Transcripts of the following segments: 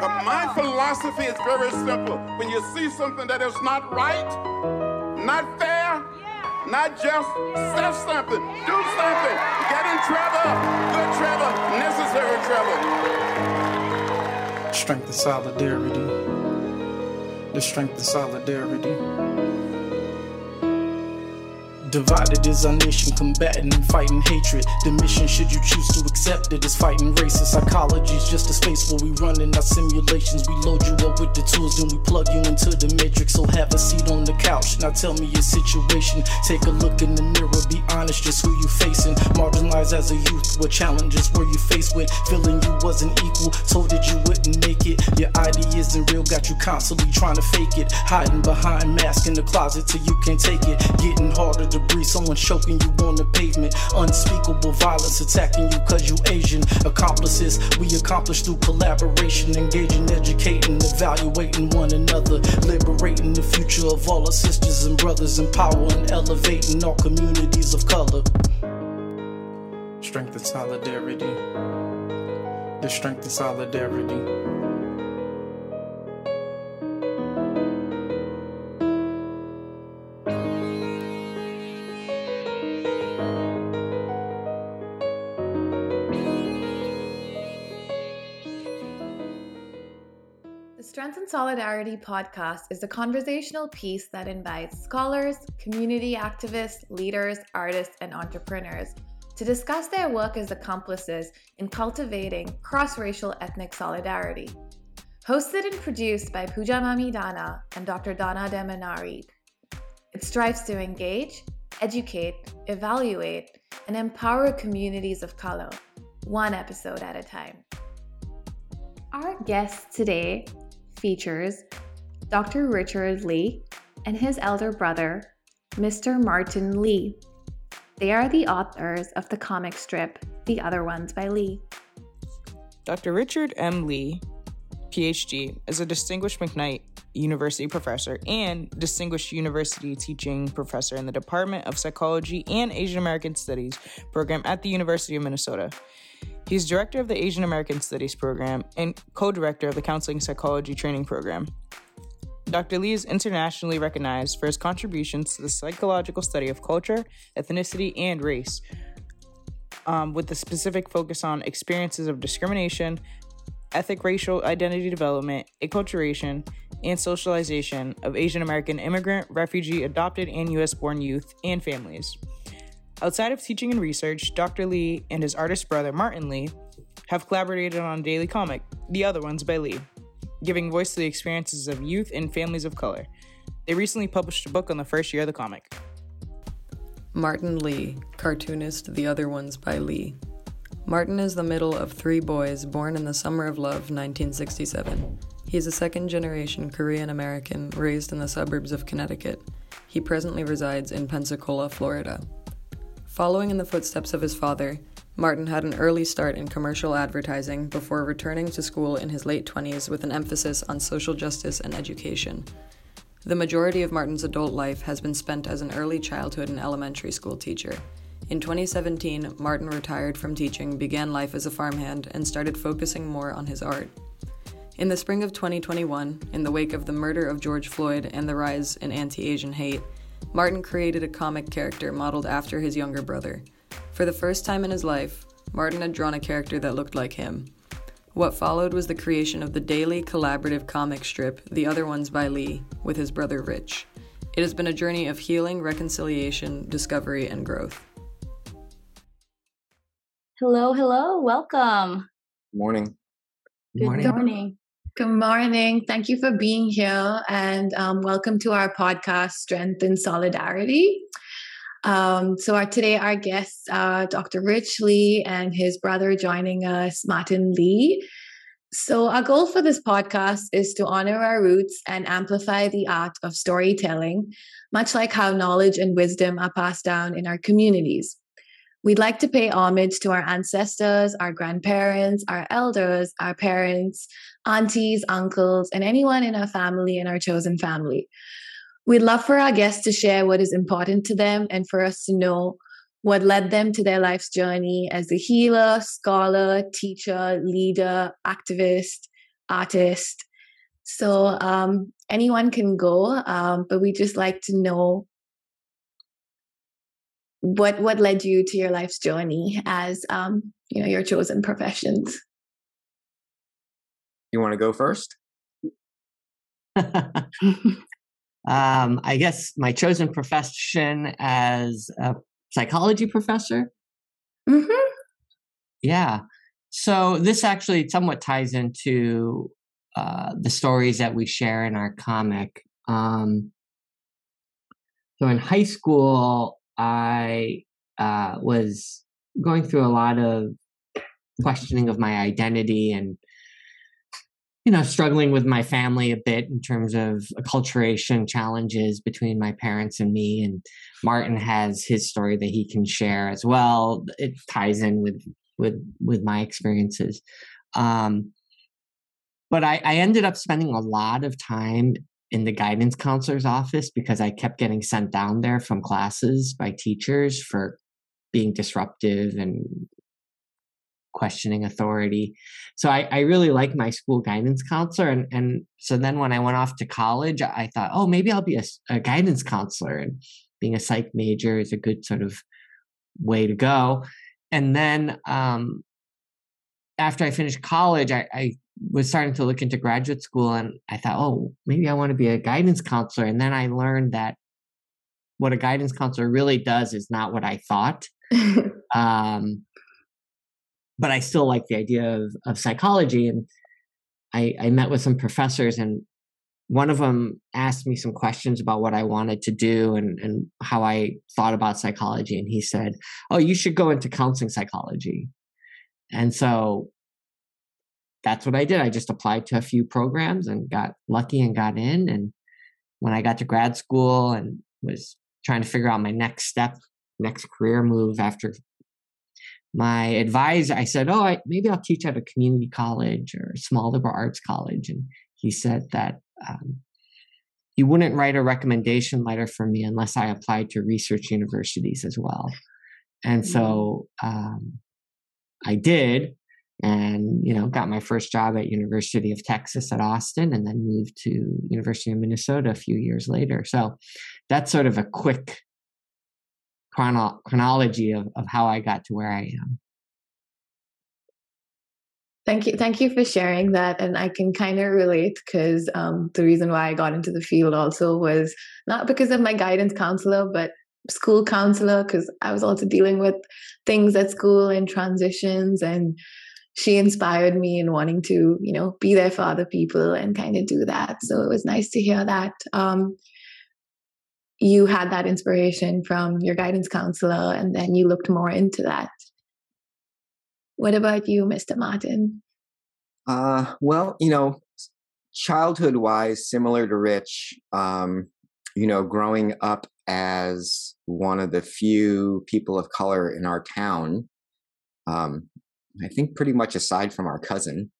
But my philosophy is very simple. When you see something that is not right, not fair, not just, say something, do something, get in trouble, good trouble, necessary trouble. Strength and solidarity. The strength and solidarity. Divided is our nation, combating and fighting hatred. The mission, should you choose to accept it, is fighting racist. Psychology is just a space where we run in our simulations. We load you up with the tools, then we plug you into the matrix. So have a seat on the couch. Now tell me your situation. Take a look in the mirror, be honest, just who you facing. Marginalized as a youth, what challenges were you faced with? Feeling you wasn't equal, told that you wouldn't make it. Your ID isn't real, got you constantly trying to fake it. Hiding behind mask in the closet till you can't take it. Getting harder to breathe, someone choking you on the pavement. Unspeakable violence attacking you cause you Asian. Accomplices we accomplish through collaboration, engaging, educating, evaluating one another, liberating the future of all our sisters and brothers, empowering, elevating all communities of color. Strength and solidarity. The strength and solidarity. Solidarity podcast is a conversational piece that invites scholars, community activists, leaders, artists, and entrepreneurs to discuss their work as accomplices in cultivating cross racial ethnic solidarity. Hosted and produced by Pooja Dana and Dr. Dana Demanari, it strives to engage, educate, evaluate, and empower communities of color, one episode at a time. Our guest today features Dr. Richard Lee and his elder brother, Mr. Martin Lee. They are the authors of the comic strip The Other Ones by Lee. Dr. Richard M. Lee, PhD, is a distinguished McKnight University professor and distinguished university teaching professor in the Department of Psychology and Asian American Studies program at the University of Minnesota. He's director of the Asian American Studies program and co director of the Counseling Psychology Training program. Dr. Lee is internationally recognized for his contributions to the psychological study of culture, ethnicity, and race, um, with a specific focus on experiences of discrimination, ethnic racial identity development, acculturation, and socialization of Asian American immigrant, refugee, adopted, and U.S. born youth and families. Outside of teaching and research, Dr. Lee and his artist brother Martin Lee have collaborated on a daily comic, The Other Ones by Lee, giving voice to the experiences of youth and families of color. They recently published a book on the first year of the comic. Martin Lee, cartoonist The Other Ones by Lee. Martin is the middle of three boys born in the summer of love 1967. He is a second generation Korean American raised in the suburbs of Connecticut. He presently resides in Pensacola, Florida. Following in the footsteps of his father, Martin had an early start in commercial advertising before returning to school in his late 20s with an emphasis on social justice and education. The majority of Martin's adult life has been spent as an early childhood and elementary school teacher. In 2017, Martin retired from teaching, began life as a farmhand, and started focusing more on his art. In the spring of 2021, in the wake of the murder of George Floyd and the rise in anti Asian hate, Martin created a comic character modeled after his younger brother. For the first time in his life, Martin had drawn a character that looked like him. What followed was the creation of the daily collaborative comic strip, The Other Ones by Lee, with his brother Rich. It has been a journey of healing, reconciliation, discovery, and growth. Hello, hello, welcome. Morning. Good morning. morning. Good morning. Thank you for being here and um, welcome to our podcast, Strength and Solidarity. Um, so, our, today, our guests are Dr. Rich Lee and his brother joining us, Martin Lee. So, our goal for this podcast is to honor our roots and amplify the art of storytelling, much like how knowledge and wisdom are passed down in our communities. We'd like to pay homage to our ancestors, our grandparents, our elders, our parents, aunties, uncles, and anyone in our family and our chosen family. We'd love for our guests to share what is important to them and for us to know what led them to their life's journey as a healer, scholar, teacher, leader, activist, artist. So um, anyone can go, um, but we just like to know what what led you to your life's journey as um, you know your chosen professions. You want to go first? um, I guess my chosen profession as a psychology professor. Mm-hmm. Yeah. So this actually somewhat ties into uh, the stories that we share in our comic. Um, so in high school, I uh, was going through a lot of questioning of my identity and you know struggling with my family a bit in terms of acculturation challenges between my parents and me and martin has his story that he can share as well. It ties in with with with my experiences. Um but I, I ended up spending a lot of time in the guidance counselor's office because I kept getting sent down there from classes by teachers for being disruptive and questioning authority. So I, I really like my school guidance counselor. And, and so then when I went off to college, I thought, oh, maybe I'll be a, a guidance counselor. And being a psych major is a good sort of way to go. And then um, after I finished college, I, I was starting to look into graduate school and I thought, oh, maybe I want to be a guidance counselor. And then I learned that what a guidance counselor really does is not what I thought. um, but I still like the idea of, of psychology. And I, I met with some professors, and one of them asked me some questions about what I wanted to do and, and how I thought about psychology. And he said, Oh, you should go into counseling psychology. And so that's what I did. I just applied to a few programs and got lucky and got in. And when I got to grad school and was trying to figure out my next step, next career move after my advisor, I said, Oh, I, maybe I'll teach at a community college or a small liberal arts college. And he said that um, he wouldn't write a recommendation letter for me unless I applied to research universities as well. And so um, I did and you know got my first job at university of texas at austin and then moved to university of minnesota a few years later so that's sort of a quick chrono- chronology of, of how i got to where i am Thank you. Thank you for sharing that. And I can kind of relate because um, the reason why I got into the field also was not because of my guidance counselor, but school counselor, because I was also dealing with things at school and transitions and she inspired me in wanting to, you know, be there for other people and kind of do that. So it was nice to hear that um, you had that inspiration from your guidance counselor and then you looked more into that. What about you, Mr. Martin? Uh, well, you know, childhood wise, similar to Rich, um, you know, growing up as one of the few people of color in our town, um, I think pretty much aside from our cousin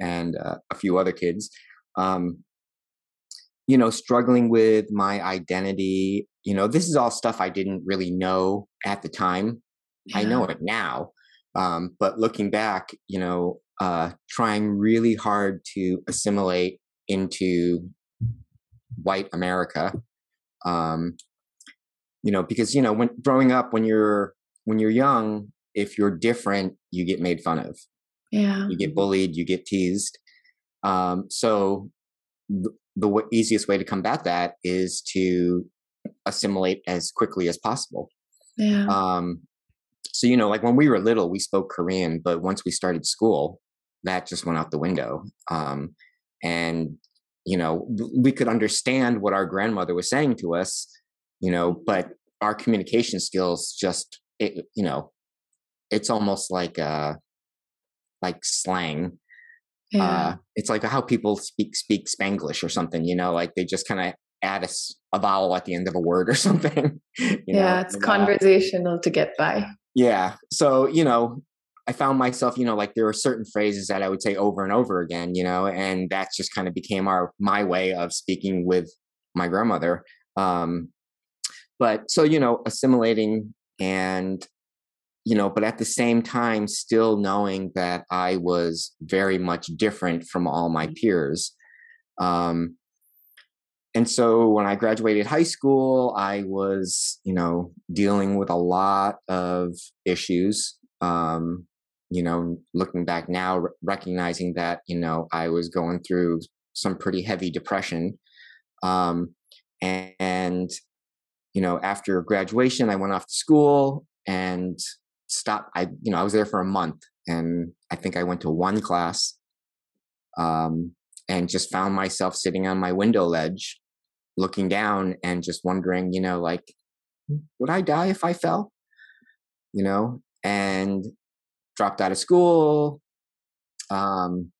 and uh, a few other kids, um, you know, struggling with my identity. You know, this is all stuff I didn't really know at the time. Yeah. I know it now. Um, but looking back, you know, uh, trying really hard to assimilate into white America. Um, you know, because you know, when growing up, when you're when you're young, if you're different, you get made fun of. Yeah. You get bullied, you get teased. Um, so the, the w- easiest way to combat that is to assimilate as quickly as possible. Yeah. Um, so you know, like when we were little, we spoke Korean, but once we started school, that just went out the window. Um, and you know, we could understand what our grandmother was saying to us, you know, but our communication skills just, it, you know, it's almost like uh like slang. Yeah. Uh, it's like how people speak speak Spanglish or something, you know, like they just kind of add a, a, vowel at the end of a word or something. yeah, know? it's and, conversational uh, to get by. Yeah. So, you know, I found myself, you know, like there were certain phrases that I would say over and over again, you know, and that just kind of became our my way of speaking with my grandmother. Um, but so, you know, assimilating and you know, but at the same time, still knowing that I was very much different from all my peers. Um, and so when I graduated high school, I was, you know, dealing with a lot of issues. Um, you know, looking back now, recognizing that, you know, I was going through some pretty heavy depression. Um, and, and, you know, after graduation, I went off to school and stopped. I, you know, I was there for a month and I think I went to one class um, and just found myself sitting on my window ledge looking down and just wondering, you know, like, would I die if I fell? You know, and dropped out of school. Um,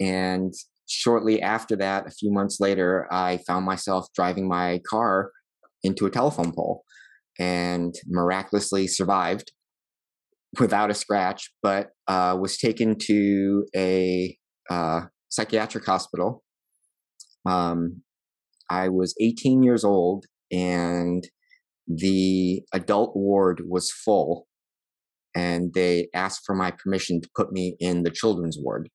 and shortly after that, a few months later, I found myself driving my car into a telephone pole and miraculously survived without a scratch, but uh, was taken to a uh, psychiatric hospital. Um, I was 18 years old and the adult ward was full and they asked for my permission to put me in the children's ward.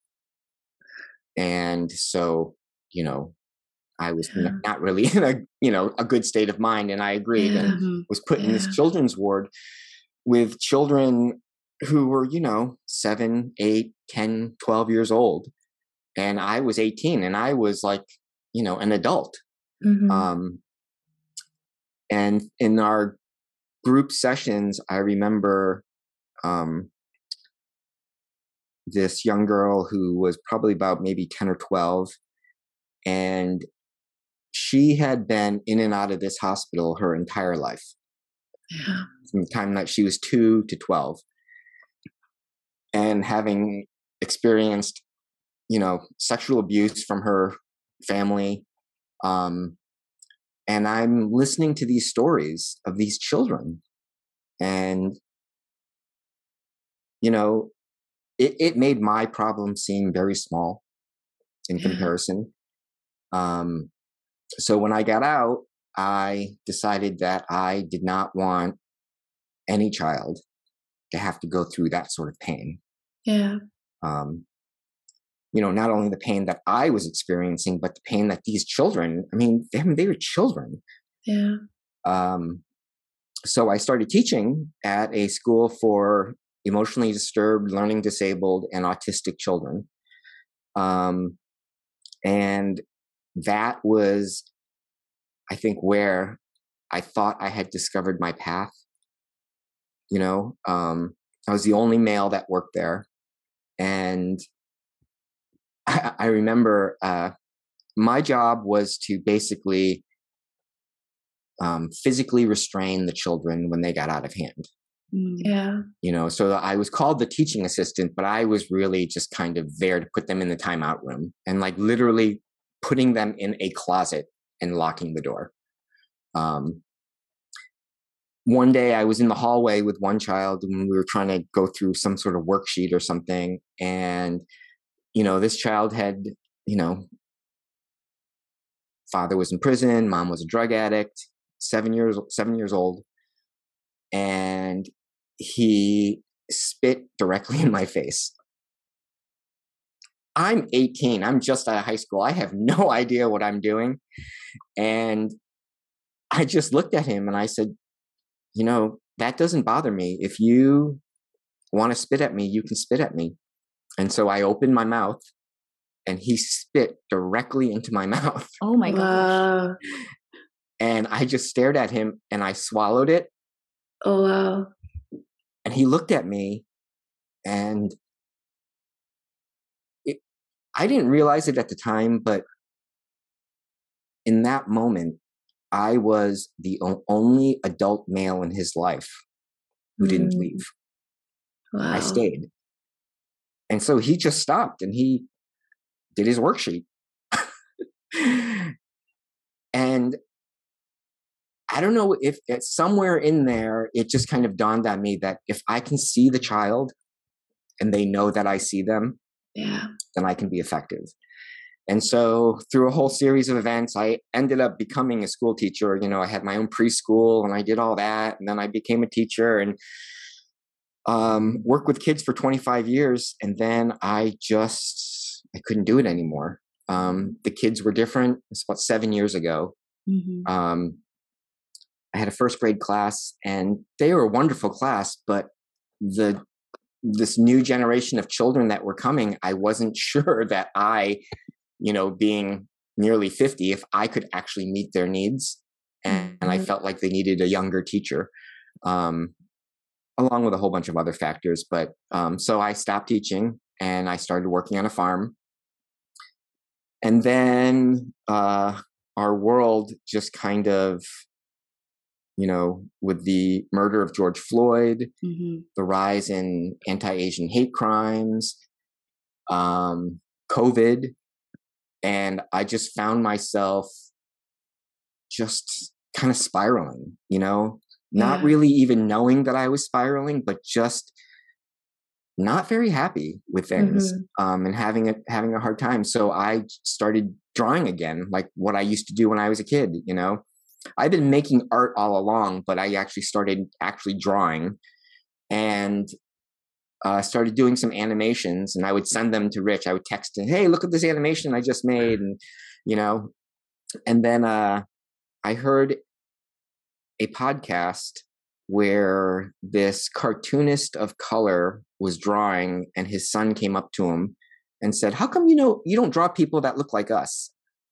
And so, you know, I was yeah. not really in a, you know, a good state of mind and I agreed yeah. and mm-hmm. was put yeah. in this children's ward with children who were, you know, seven, eight, 10, 12 years old. And I was 18 and I was like, you know, an adult. Mm-hmm. Um, and in our group sessions, I remember um, this young girl who was probably about maybe 10 or 12. And she had been in and out of this hospital her entire life. Yeah. From the time that she was two to 12. And having experienced, you know, sexual abuse from her family, um, and I'm listening to these stories of these children. And, you know, it, it made my problem seem very small in comparison. Um, so when I got out, I decided that I did not want any child to have to go through that sort of pain. Yeah. Um, you know, not only the pain that I was experiencing, but the pain that these children, I mean, they, they were children. Yeah. Um, so I started teaching at a school for emotionally disturbed, learning disabled, and autistic children. Um, and that was, I think, where I thought I had discovered my path. You know, um, I was the only male that worked there. And I, I remember uh, my job was to basically um, physically restrain the children when they got out of hand. Mm. Yeah. You know, so I was called the teaching assistant, but I was really just kind of there to put them in the timeout room and like literally putting them in a closet and locking the door. Um, one day I was in the hallway with one child and we were trying to go through some sort of worksheet or something. And you know, this child had, you know, father was in prison, mom was a drug addict, seven years seven years old, and he spit directly in my face. I'm 18. I'm just out of high school. I have no idea what I'm doing. And I just looked at him and I said, you know, that doesn't bother me. If you want to spit at me, you can spit at me. And so I opened my mouth and he spit directly into my mouth. Oh my gosh. And I just stared at him and I swallowed it. Oh wow. And he looked at me and it, I didn't realize it at the time, but in that moment, I was the only adult male in his life who mm. didn't leave. Wow. I stayed. And so he just stopped and he did his worksheet. and I don't know if it's somewhere in there, it just kind of dawned on me that if I can see the child and they know that I see them, yeah. then I can be effective. And so through a whole series of events, I ended up becoming a school teacher. You know, I had my own preschool and I did all that. And then I became a teacher. And um, work with kids for 25 years, and then I just I couldn't do it anymore. Um, the kids were different. It's about seven years ago. Mm-hmm. Um, I had a first grade class, and they were a wonderful class, but the this new generation of children that were coming, I wasn't sure that I, you know, being nearly 50, if I could actually meet their needs. And, and I mm-hmm. felt like they needed a younger teacher, um, along with a whole bunch of other factors. But um, so I stopped teaching and I started working on a farm. And then uh, our world just kind of you know, with the murder of George Floyd, mm-hmm. the rise in anti Asian hate crimes, um, COVID. And I just found myself just kind of spiraling, you know, not yeah. really even knowing that I was spiraling, but just not very happy with things mm-hmm. um, and having a having a hard time. So I started drawing again, like what I used to do when I was a kid, you know. I've been making art all along, but I actually started actually drawing and uh, started doing some animations and I would send them to Rich. I would text him, Hey, look at this animation I just made. And, you know, and then uh, I heard a podcast where this cartoonist of color was drawing and his son came up to him and said, How come you know you don't draw people that look like us?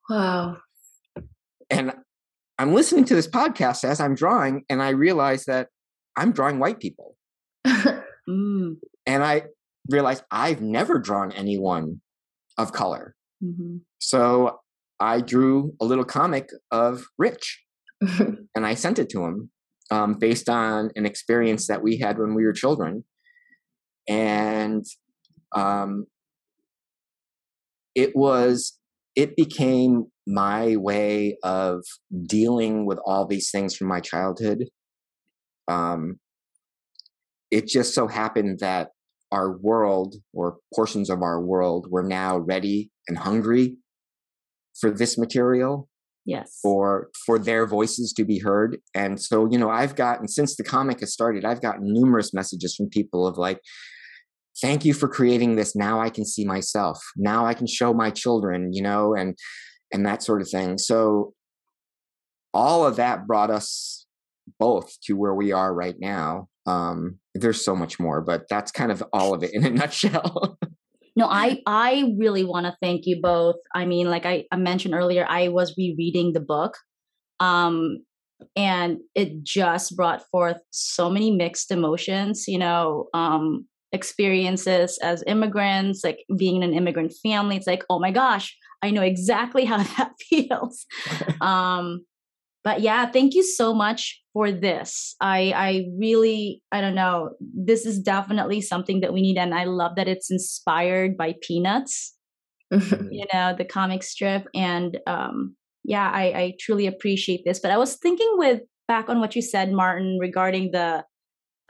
Wow. And I'm listening to this podcast as I'm drawing, and I realize that I'm drawing white people. mm. And I realized I've never drawn anyone of color. Mm-hmm. So I drew a little comic of Rich and I sent it to him um, based on an experience that we had when we were children. And um, it was, it became my way of dealing with all these things from my childhood. Um, it just so happened that our world or portions of our world were now ready and hungry for this material yes. for for their voices to be heard. And so you know i've gotten since the comic has started i've gotten numerous messages from people of like thank you for creating this. Now i can see myself. Now i can show my children you know? And and that sort of thing. So all of that brought us both to where we are right now. Um, there's so much more, but that's kind of all of it in a nutshell. no, I I really want to thank you both. I mean, like I, I mentioned earlier, I was rereading the book. Um, and it just brought forth so many mixed emotions, you know, um, experiences as immigrants, like being in an immigrant family. It's like, oh my gosh, I know exactly how that feels. um, but yeah, thank you so much for this. I I really I don't know. This is definitely something that we need, and I love that it's inspired by Peanuts. you know the comic strip, and um, yeah, I I truly appreciate this. But I was thinking with back on what you said, Martin, regarding the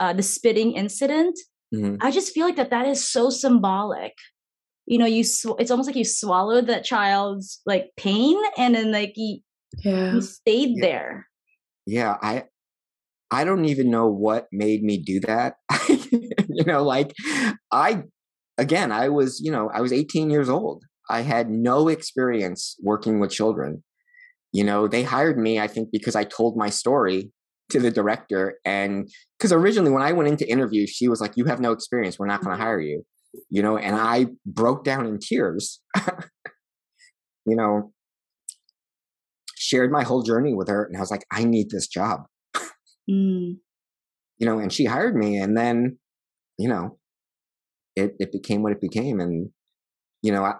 uh, the spitting incident. Mm-hmm. I just feel like that that is so symbolic you know you sw- it's almost like you swallowed that child's like pain and then like you, yeah. you stayed yeah. there yeah i i don't even know what made me do that you know like i again i was you know i was 18 years old i had no experience working with children you know they hired me i think because i told my story to the director and because originally when i went into interview she was like you have no experience we're not going to mm-hmm. hire you you know, and I broke down in tears, you know, shared my whole journey with her. And I was like, I need this job, mm. you know, and she hired me. And then, you know, it, it became what it became. And, you know, I,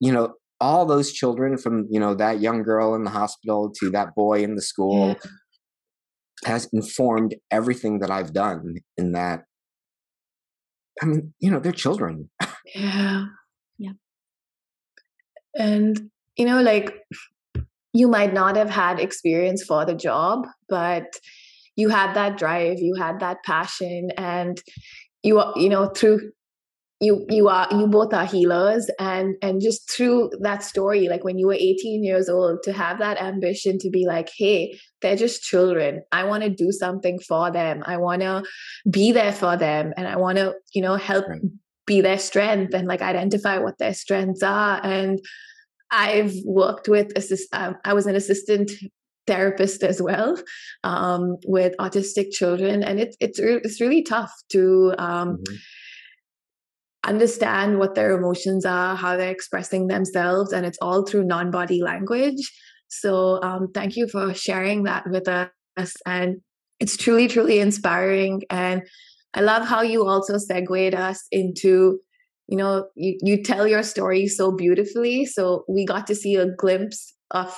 you know, all those children from, you know, that young girl in the hospital to that boy in the school yeah. has informed everything that I've done in that I mean, you know, they're children. Yeah. Yeah. And, you know, like you might not have had experience for the job, but you had that drive, you had that passion, and you, you know, through you you are you both are healers. And and just through that story like when you were 18 years old to have that ambition to be like hey they're just children. I want to do something for them. I want to be there for them. And i want to you know help right. be their strength and like identify what their strengths are. And i've worked with assist um, i was an assistant therapist as well um, with autistic children. And it's it's it's really tough to um, mm-hmm understand what their emotions are, how they're expressing themselves, and it's all through non body language. So, um, thank you for sharing that with us. And it's truly, truly inspiring. And I love how you also segued us into, you know, you, you tell your story so beautifully. So, we got to see a glimpse of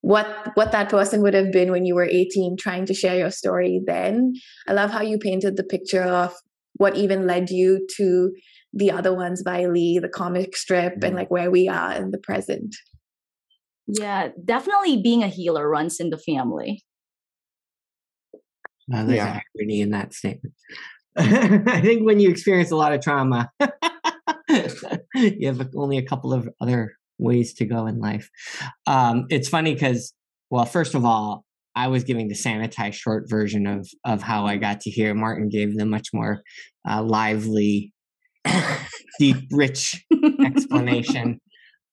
what what that person would have been when you were 18 trying to share your story then i love how you painted the picture of what even led you to the other ones by Lee, the comic strip, and mm-hmm. like where we are in the present. Yeah, definitely being a healer runs in the family. Uh, there's yeah. irony in that statement. I think when you experience a lot of trauma, you have only a couple of other ways to go in life. Um, it's funny because, well, first of all, I was giving the sanitized short version of of how I got to here. Martin gave the much more uh, lively deep, rich explanation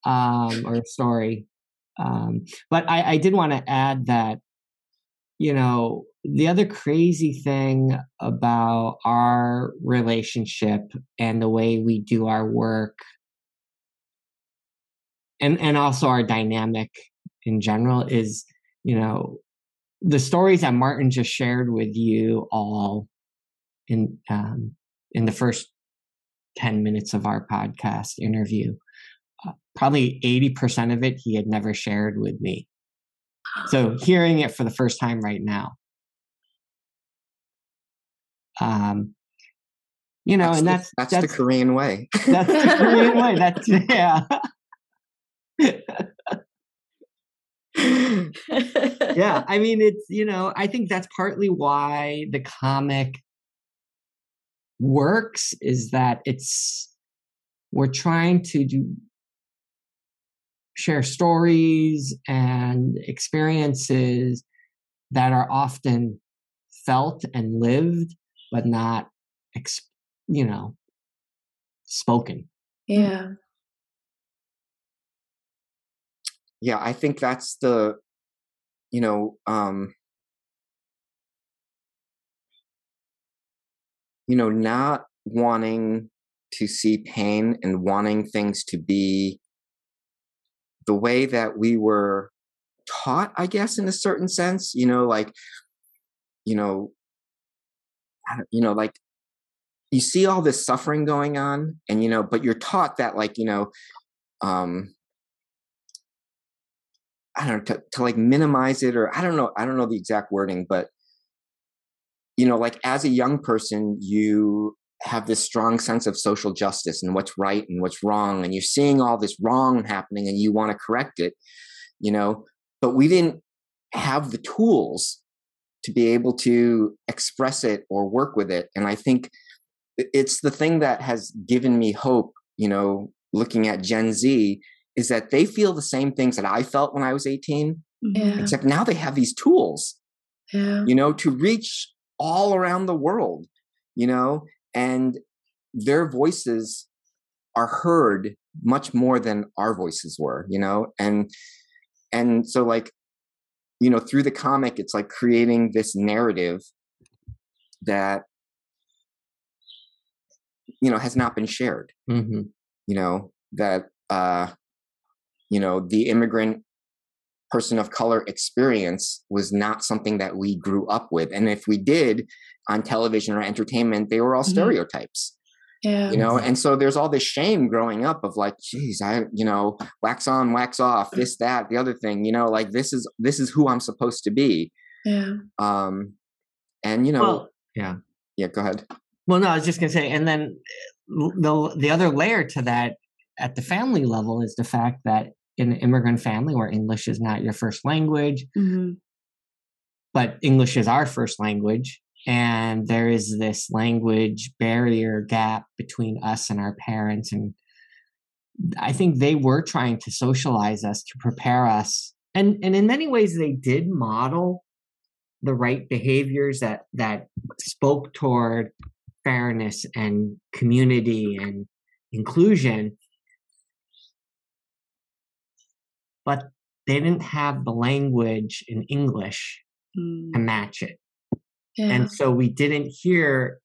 um, or story. Um, but I, I did want to add that, you know, the other crazy thing about our relationship and the way we do our work and and also our dynamic in general is you know the stories that martin just shared with you all in um, in the first 10 minutes of our podcast interview, uh, probably 80% of it he had never shared with me. So hearing it for the first time right now. Um, you know, that's and the, that's, that's, that's the Korean way. That's the Korean way. That's yeah. yeah, I mean, it's you know, I think that's partly why the comic works is that it's we're trying to do share stories and experiences that are often felt and lived but not you know spoken. Yeah. Yeah i think that's the you know um you know, not wanting to see pain and wanting things to be the way that we were taught, I guess, in a certain sense, you know, like, you know, you know, like you see all this suffering going on and, you know, but you're taught that like, you know, um, I don't know, to, to like minimize it or I don't know, I don't know the exact wording, but you know, like as a young person, you have this strong sense of social justice and what's right and what's wrong, and you're seeing all this wrong happening and you want to correct it, you know, but we didn't have the tools to be able to express it or work with it. And I think it's the thing that has given me hope, you know, looking at Gen Z, is that they feel the same things that I felt when I was 18, yeah. except now they have these tools, yeah. you know, to reach all around the world, you know, and their voices are heard much more than our voices were, you know, and and so like you know through the comic it's like creating this narrative that you know has not been shared mm-hmm. you know that uh you know the immigrant person of color experience was not something that we grew up with. And if we did on television or entertainment, they were all mm-hmm. stereotypes. Yeah. You know, and so there's all this shame growing up of like, geez, I, you know, wax on, wax off, this, that, the other thing, you know, like this is this is who I'm supposed to be. Yeah. Um and you know well, yeah. Yeah, go ahead. Well, no, I was just gonna say, and then the the other layer to that at the family level is the fact that in an immigrant family where English is not your first language, mm-hmm. but English is our first language. and there is this language barrier gap between us and our parents and i think they were trying to socialize us to prepare us and and in many ways they did model the right behaviors that that spoke toward fairness and community and inclusion but they didn't have the language in english mm. to match it yeah. and so we didn't hear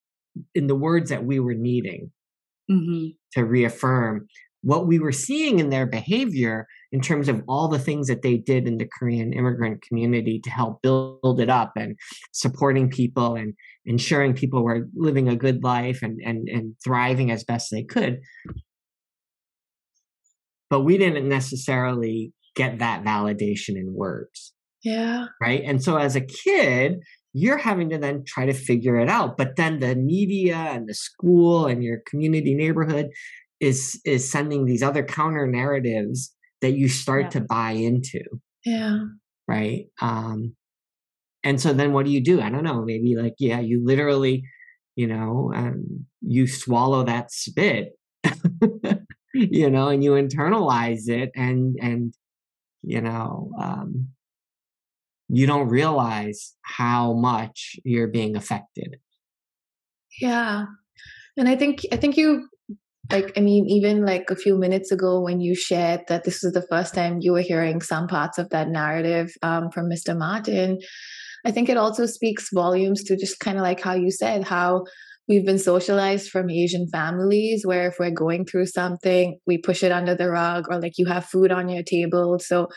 in the words that we were needing mm-hmm. to reaffirm what we were seeing in their behavior in terms of all the things that they did in the Korean immigrant community to help build it up and supporting people and ensuring people were living a good life and, and, and thriving as best they could. But we didn't necessarily get that validation in words. Yeah. Right. And so as a kid, you're having to then try to figure it out. But then the media and the school and your community neighborhood is is sending these other counter narratives that you start yeah. to buy into. Yeah. Right. Um, and so then what do you do? I don't know. Maybe like, yeah, you literally, you know, um, you swallow that spit, you know, and you internalize it and, and, you know, um, you don't realize how much you're being affected. Yeah. And I think, I think you like i mean even like a few minutes ago when you shared that this was the first time you were hearing some parts of that narrative um, from mr martin i think it also speaks volumes to just kind of like how you said how we've been socialized from asian families where if we're going through something we push it under the rug or like you have food on your table so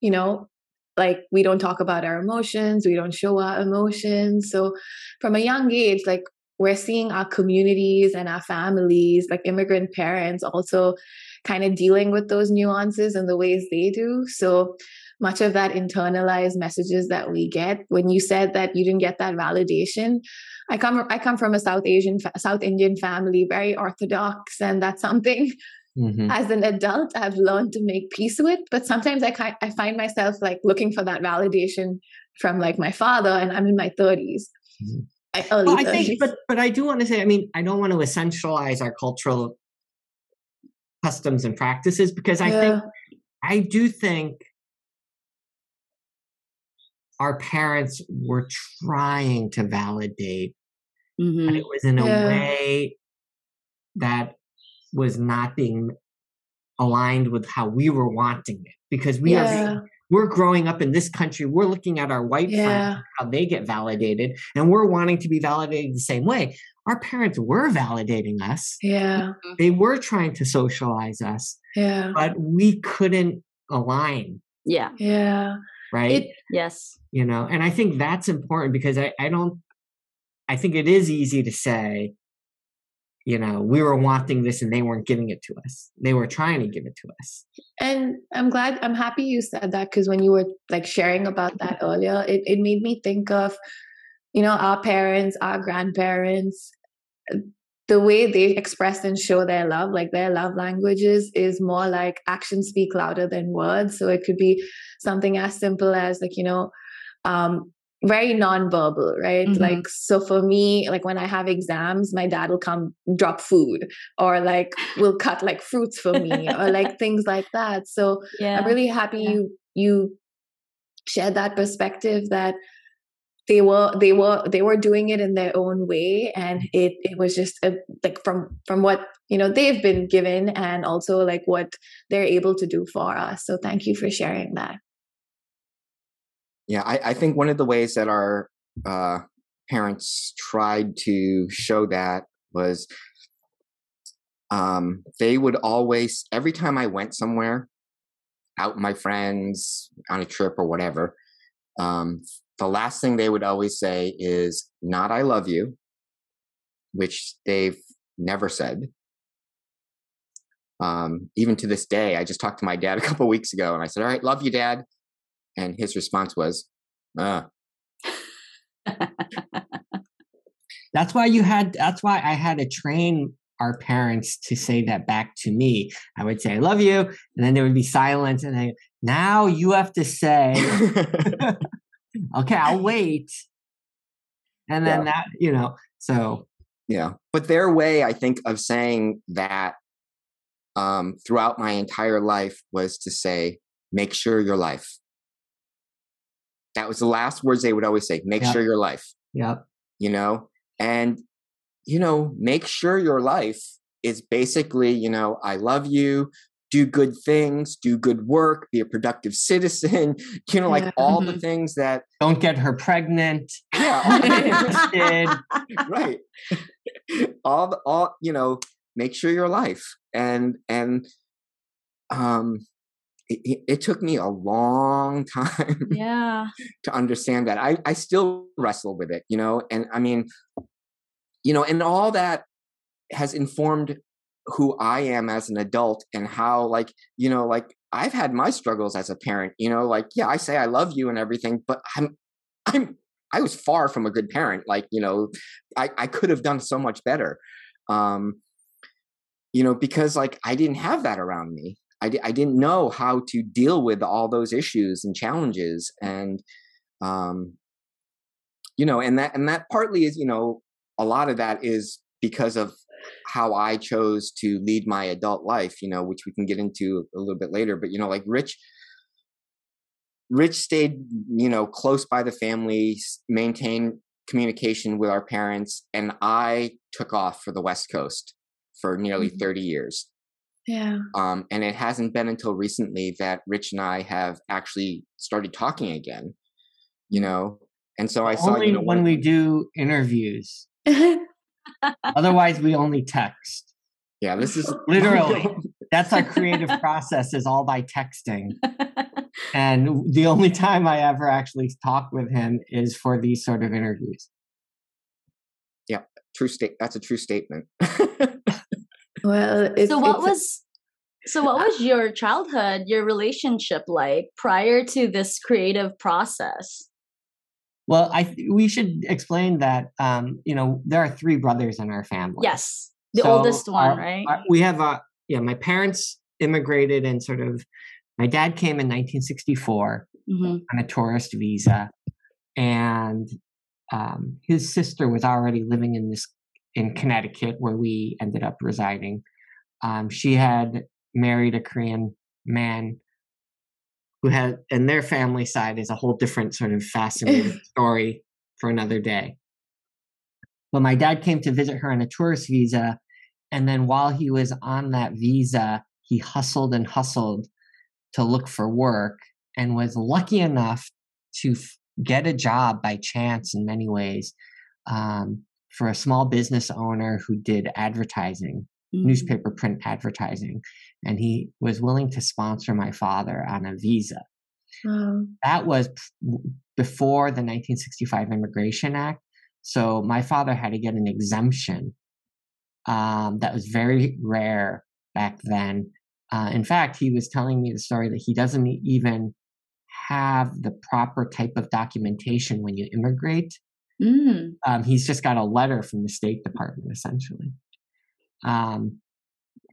you know like we don't talk about our emotions we don't show our emotions so from a young age like we're seeing our communities and our families, like immigrant parents, also kind of dealing with those nuances and the ways they do. So much of that internalized messages that we get. When you said that you didn't get that validation, I come I come from a South Asian South Indian family, very orthodox, and that's something. Mm-hmm. As an adult, I've learned to make peace with, but sometimes I I find myself like looking for that validation from like my father, and I'm in my 30s. Mm-hmm. I, well, I think, but but I do want to say, I mean, I don't want to essentialize our cultural customs and practices because I yeah. think I do think our parents were trying to validate, mm-hmm. but it was in a way that was not being aligned with how we were wanting it because we yeah. are we're growing up in this country we're looking at our white yeah. friends how they get validated and we're wanting to be validated the same way our parents were validating us yeah mm-hmm. they were trying to socialize us yeah but we couldn't align yeah yeah right? It, yes. You know and i think that's important because i i don't i think it is easy to say you know we were wanting this and they weren't giving it to us. They were trying to give it to us. And i'm glad i'm happy you said that because when you were like sharing about that earlier it, it made me think of you know our parents our grandparents the way they express and show their love like their love languages is more like actions speak louder than words so it could be something as simple as like you know um, very non-verbal right mm-hmm. like so for me like when i have exams my dad will come drop food or like will cut like fruits for me or like things like that so yeah. i'm really happy yeah. you you shared that perspective that they were they were they were doing it in their own way. And it it was just a, like from from what you know they've been given and also like what they're able to do for us. So thank you for sharing that. Yeah, I, I think one of the ways that our uh, parents tried to show that was um, they would always, every time I went somewhere, out with my friends on a trip or whatever, um, the last thing they would always say is not I love you, which they've never said. Um, even to this day, I just talked to my dad a couple weeks ago and I said, All right, love you, dad. And his response was, ah. that's why you had, that's why I had to train our parents to say that back to me. I would say, I love you. And then there would be silence. And I, now you have to say, okay, I'll wait. and then Yeah. that you know so Yeah. But their way, I think, of saying that um, throughout my entire life was to say, make sure your life. That was the last words they would always say, make Yeah. sure your life, yeah you know? And, you know, make sure your life is basically, you know, I love you, do good things, do good work, be a productive citizen, you know, like Yeah. all the Mhm. things that, don't get her pregnant yeah, right all the all you know make sure your life and and um it, it- it took me a long time yeah. to understand that i i still wrestle with it you know and i mean you know and all that has informed who i am as an adult and how like you know like i've had my struggles as a parent you know like yeah i say i love you and everything but i'm i'm i was far from a good parent like you know i i could have done so much better um you know because like i didn't have that around me. I, di- I didn't know how to deal with all those issues and challenges and um you know and that and that partly is you know a lot of that is because of how i chose to lead my adult life you know which we can get into a little bit later but you know like rich rich stayed you know close by the family maintained communication with our parents and i took off for the west coast for nearly Mhm. 30 years Yeah. um, and it hasn't been until recently that Rich and I have actually started talking again. You know, and so I saw only you know when we do interviews otherwise we only text yeah this is literally that's our creative process is all by texting and the only time i ever actually talk with him is for these sort of interviews Yeah, true state. That's a true statement. well, it's, so what it's- was so what was your childhood, your relationship like prior to this creative process? Well i th- we should explain that um you know there are three brothers in our family Yes. The So oldest one, our- right? our- we have uh yeah my parents immigrated and sort of my dad came in 1964 hmm on a tourist visa and um, his sister was already living in this in connecticut where we ended up residing um, she had married a korean man who had and their family side is a whole different sort of fascinating story for another day. But my dad came to visit her on a tourist visa and then while he was on that visa he hustled and hustled to look for work and was lucky enough to f- get a job by chance in many ways um, for a small business owner who did advertising Mm-hmm. newspaper print advertising and he was willing to sponsor my father on a visa Wow. that was before the 1965 immigration act so my father had to get an exemption um, that was very rare back then uh, in fact he was telling me the story that he doesn't even have the proper type of documentation when you immigrate Mm. um, he's just got a letter from the State Department, essentially. Um,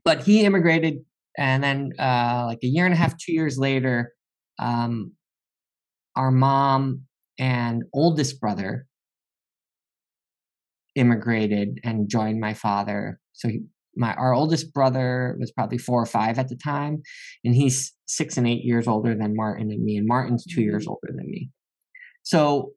but he immigrated, and then uh, like a year and a half, two years later, um, our mom and oldest brother immigrated and joined my father. So he, my our oldest brother was probably four or five at the time, and he's six and eight years older than Martin and me, and Martin's 2 years older than me. So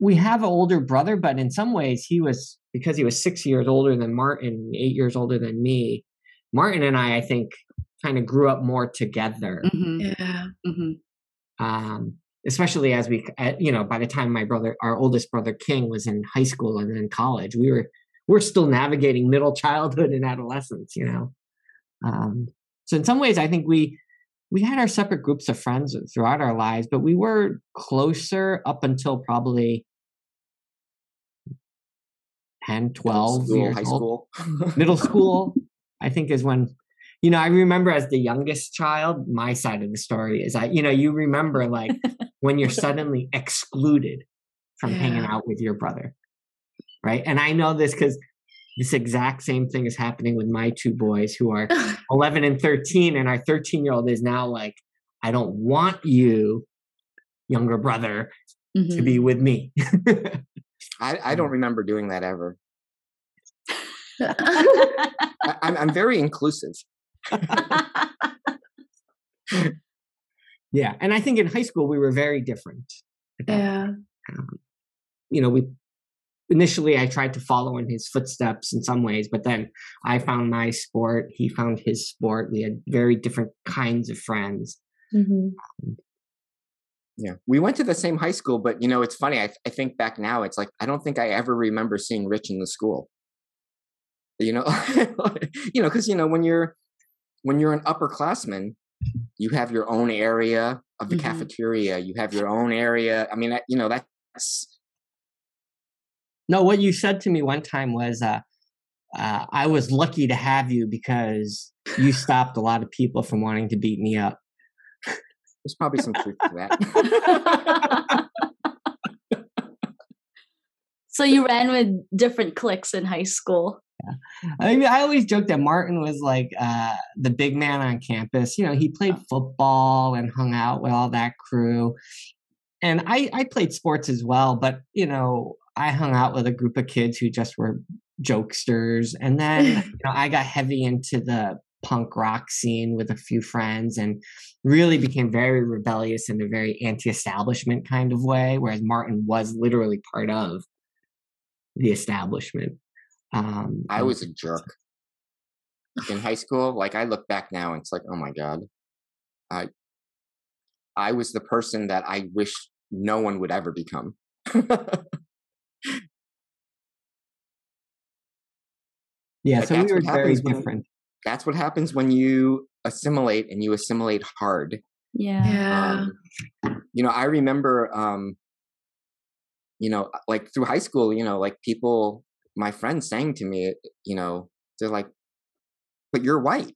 we have an older brother, but in some ways he was because he was six years older than Martin, eight years older than me. Martin and I, I think, kind of grew up more together. hmm Yeah. hmm Um, especially as we, uh, you know, by the time my brother, our oldest brother King, was in high school and then college, we were we're still navigating middle childhood and adolescence. You know, um, so in some ways, I think we we had our separate groups of friends throughout our lives, but we were closer up until probably 10, 12 school, years high old. school. Middle school, I think, is when, you know, I remember as the youngest child, my side of the story is I, you know, you remember like when you're suddenly excluded from hanging out with your brother. Right. And I know this because this exact same thing is happening with my two boys who are 11 and 13. And our 13 year old is now like, I don't want you, younger brother, to hmm be with me. I, I don't remember doing that ever. I, I'm I'm very inclusive. yeah, and I think in high school we were very different. Yeah. Um, you know, we initially I tried to follow in his footsteps in some ways, but then I found my sport, he found his sport. We had very different kinds of friends. Mm-hmm. Um, Yeah, we went to the same high school, but you know, it's funny. I I think back now, it's like I don't think I ever remember seeing Rich in the school. You know, you know, because you know when you're when you're an upperclassman, you have your own area of the Mhm. cafeteria. You have your own area. I mean, you know, that's No, what you said to me one time was, uh, uh, "I was lucky to have you because you stopped a lot of people from wanting to beat me up." There's probably some truth to that. so you ran with different cliques in high school. Yeah. I mean, I always joke that Martin was like uh, the big man on campus. You know, he played football and hung out with all that crew. And I, I played sports as well, but you know, I hung out with a group of kids who just were jokesters. And then you know, I got heavy into the punk rock scene with a few friends and really became very rebellious in a very anti-establishment kind of way, whereas Martin was literally part of the establishment. Um, I was a jerk in high school. Like I look back now, and it's like, oh my god, I I was the person that I wish no one would ever become. yeah, But so we were very different. That's what happens when you assimilate and you assimilate hard. Yeah. Yeah. Um, you know, I remember, um, you know, like through high school, you know, like people, my friends saying to me, you know, they're like, but you're white.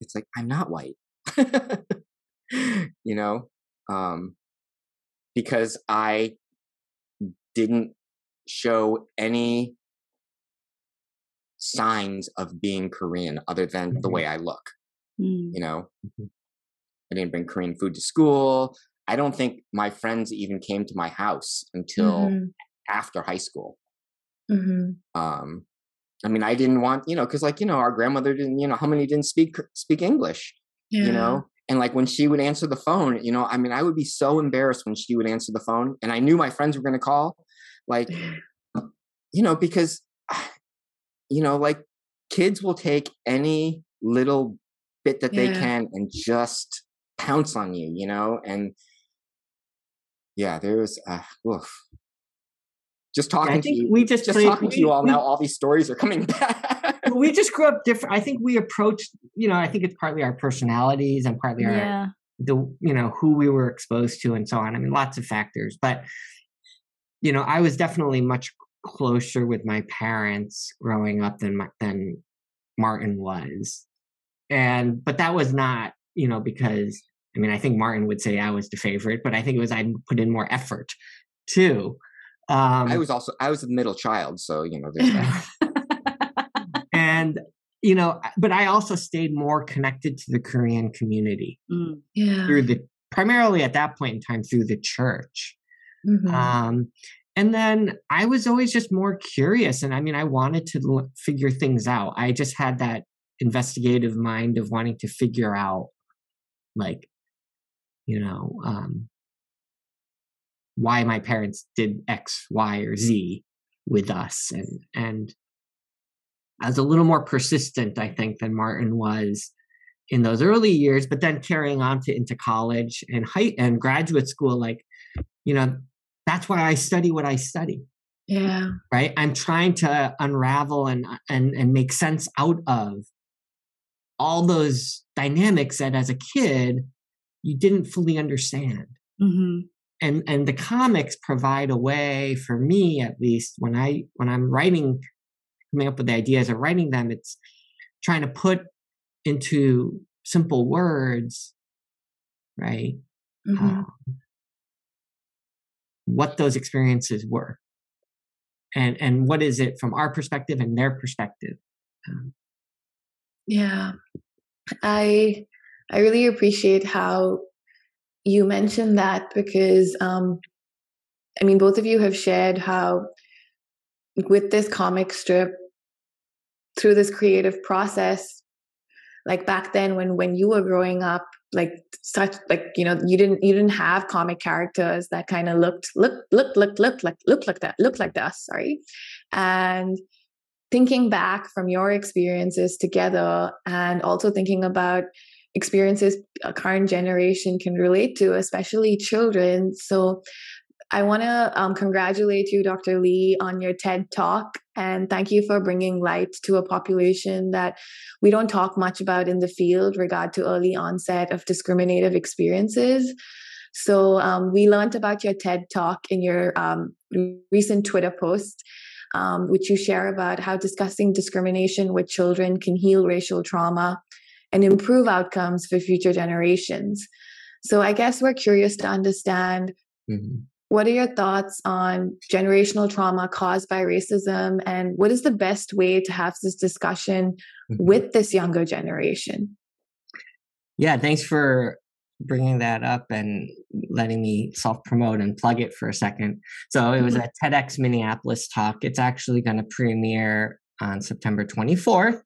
It's like, I'm not white. you know, um, because I didn't show any signs of being Korean other than the Mhm. way I look Mm. you know Mhm. i didn't bring korean food to school i don't think my friends even came to my house until Mhm. after high school Mhm. um i mean i didn't want you know because like you know our grandmother didn't you know how many didn't speak speak english Yeah. you know and like when she would answer the phone you know i mean i would be so embarrassed when she would answer the phone and i knew my friends were going to call like you know because you know like kids will take any little bit that they can and just pounce on you you know and yeah there was uh, oof. just talking to think you we just just played- talking to you all we- now all these stories are coming back we just grew up different. I think we approached, you know, I think it's partly our personalities and partly our Yeah. the you know who we were exposed to and so on. I mean, lots of factors, but you know, I was definitely much closer with my parents growing up than my, than Martin was, and but that was not, you know, because I mean, I think Martin would say I was the favorite, but I think it was I put in more effort too. Um, i was also i was the middle child so you know there's that and you know but i also stayed more connected to the korean community Mm. Yeah. through the primarily at that point in time through the church Mhm. um and then i was always just more curious and i mean i wanted to l- figure things out i just had that investigative mind of wanting to figure out like you know um why my parents did x y or z with us and and I was a little more persistent, I think, than Martin was in those early years. But then carrying on to into college and high and graduate school, like you know, that's why I study what I study. yeah. Right? I'm trying to unravel and and and make sense out of all those dynamics that, as a kid, you didn't fully understand. Mhm. And and the comics provide a way for me, at least, when I when I'm writing coming up with the ideas or writing them it's trying to put into simple words right Mhm. um, what those experiences were and and what is it from our perspective and their perspective um, Yeah. I I really appreciate how you mentioned that because um I mean both of you have shared how with this comic strip through this creative process like back then when when you were growing up like such like you know you didn't you didn't have comic characters that kind of looked look look look look like look like that look like us sorry. And thinking back from your experiences together and also thinking about experiences a current generation can relate to especially children. So I want to um, congratulate you, Dr. Lee, on your TED talk. And thank you for bringing light to a population that we don't talk much about in the field regard to early onset of discriminative experiences. So um, we learned about your TED talk in your um, recent Twitter post, um, which you share about how discussing discrimination with children can heal racial trauma and improve outcomes for future generations. So I guess we're curious to understand mm-hmm. What are your thoughts on generational trauma caused by racism? And what is the best way to have this discussion mm-hmm. with this younger generation? Yeah, thanks for bringing that up and letting me self promote and plug it for a second. So it was mm-hmm. a TEDx Minneapolis talk. It's actually going to premiere on September 24th.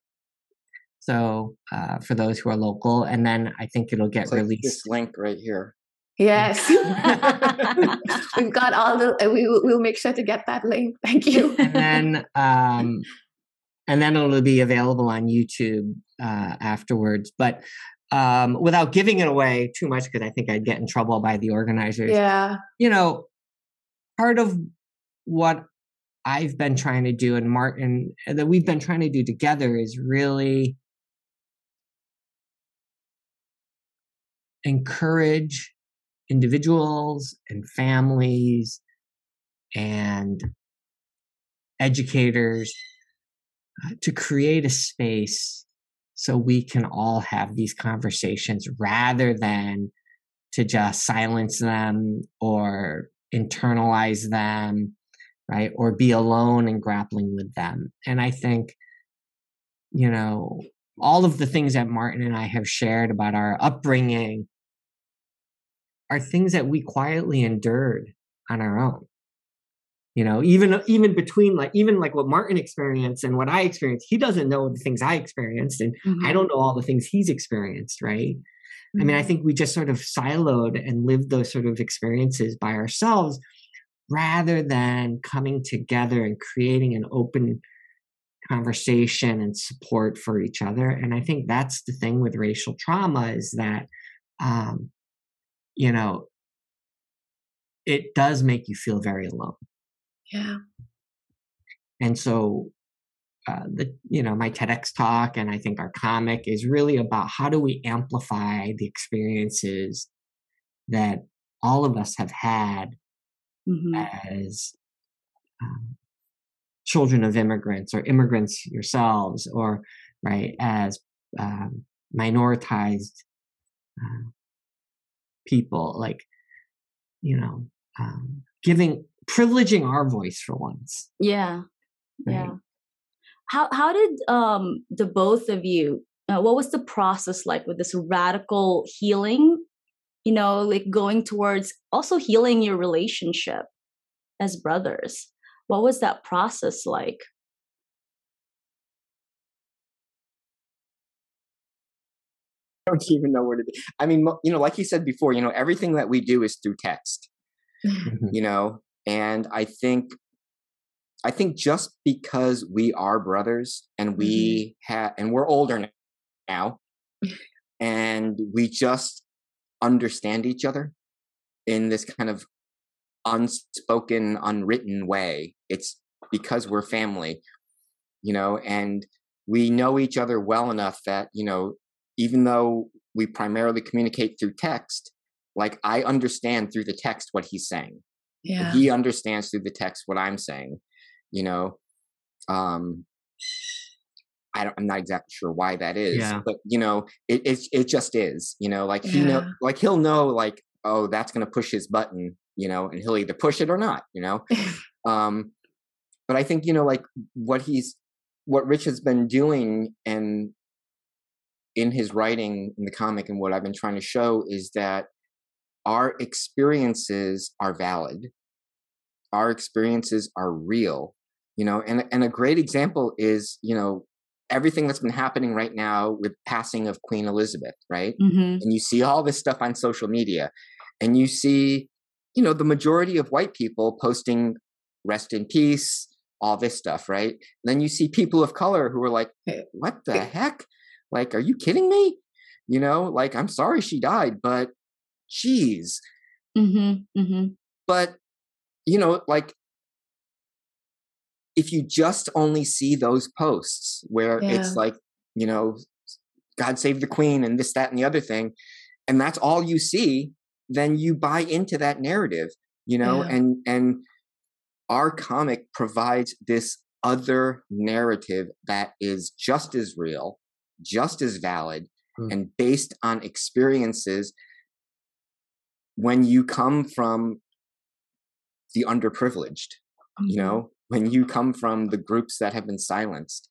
So uh, for those who are local, and then I think it'll get released. This link right here. Yes. We've got all the, we, we'll make sure to get that link. Thank you. and then, um, and then it'll be available on YouTube uh, afterwards. But um, without giving it away too much, because I think I'd get in trouble by the organizers. Yeah. You know, part of what I've been trying to do, and Martin, that we've been trying to do together is really encourage individuals and families and educators uh, to create a space so we can all have these conversations rather than to just silence them or internalize them right or be alone and grappling with them. And i think you know all of the things that martin and i have shared about our upbringing are things that we quietly endured on our own you know even even between like even like what martin experienced and what i experienced he doesn't know the things i experienced and mm-hmm. i don't know all the things he's experienced right mm-hmm. i mean i mm-hmm. think we just sort of siloed and lived those sort of experiences by ourselves rather than coming together and creating an open conversation and support for each other and i think that's the thing with racial trauma is that um, you know, it does make you feel very alone. Yeah. And so uh, the you know my TEDx talk and I think our comic is really about how do we amplify the experiences that all of us have had mm-hmm. as um, children of immigrants or immigrants yourselves or right as um, minoritized uh, people like you know um, giving privileging our voice for once. Yeah. Right? yeah how how did um the both of you uh, what was the process like with this radical healing? You know like going towards also healing your relationship as brothers. What was that process like don't even know where to be. I mean, you know, like you said before, you know, everything that we do is through text. Mm-hmm. you know, and I think I think just because we are brothers and we mm-hmm. have and we're older now and we just understand each other in this kind of unspoken unwritten way it's because we're family you know and we know each other well enough that you know even though we primarily communicate through text, like I understand through the text what he's saying. Yeah. He understands through the text what I'm saying. You know, um, I don't, I'm not exactly sure why that is, yeah. but you know, it, it it just is. You know, like he know, like he'll know, like oh, that's gonna push his button. You know, and he'll either push it or not. You know, um, but I think you know, like what he's what Rich has been doing and in his writing in the comic and what I've been trying to show is that our experiences are valid. Our experiences are real. you know and and a great example is you know everything that's been happening right now with passing of queen elizabeth right Mhm. and you see all this stuff on social media and you see you know the majority of white people posting rest in peace all this stuff right then you see people of color who are like hey, what the heck like are you kidding me you know like i'm sorry she died but geez Mhm. Mhm. but you know like if you just only see those posts where Yeah. it's like you know god save the queen and this that and the other thing and that's all you see then you buy into that narrative you know Yeah. and and our comic provides this other narrative that is just as real just as valid Mm. and based on experiences when you come from the underprivileged you Mhm. know when you come from the groups that have been silenced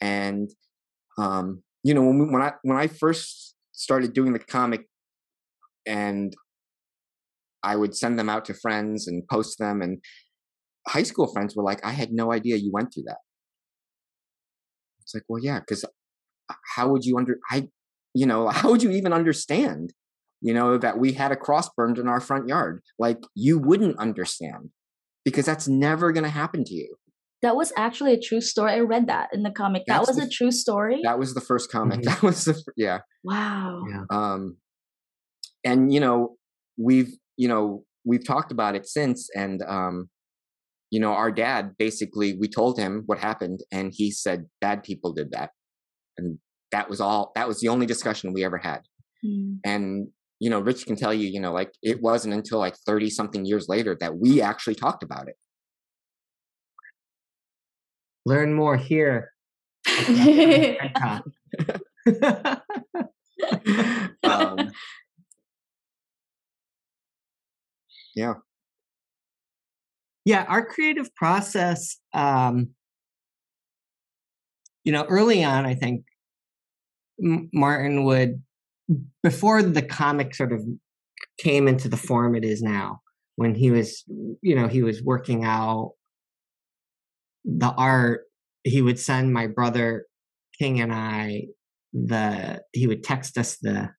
and um you know when we, when i when i first started doing the comic and i would send them out to friends and post them and high school friends were like i had no idea you went through that it's like well yeah because how would you under i you know how would you even understand you know that we had a cross burned in our front yard like you wouldn't understand because that's never going to happen to you That was actually a true story. I read that in the comic. That was the a f- true story. that was the first comic Mhm. that was the yeah wow. Yeah. um and you know we've you know we've talked about it since and um you know our dad basically we told him what happened and he said bad people did that and that was all that was the only discussion we ever had. Mm. and you know rich can tell you you know like it wasn't until like 30 something years later that we actually talked about it. Learn more here. Um, yeah. Yeah our creative process um you know early on i think martin would before the comic sort of came into the form it is now when he was you know he was working out the art he would send my brother king and i the he would text us the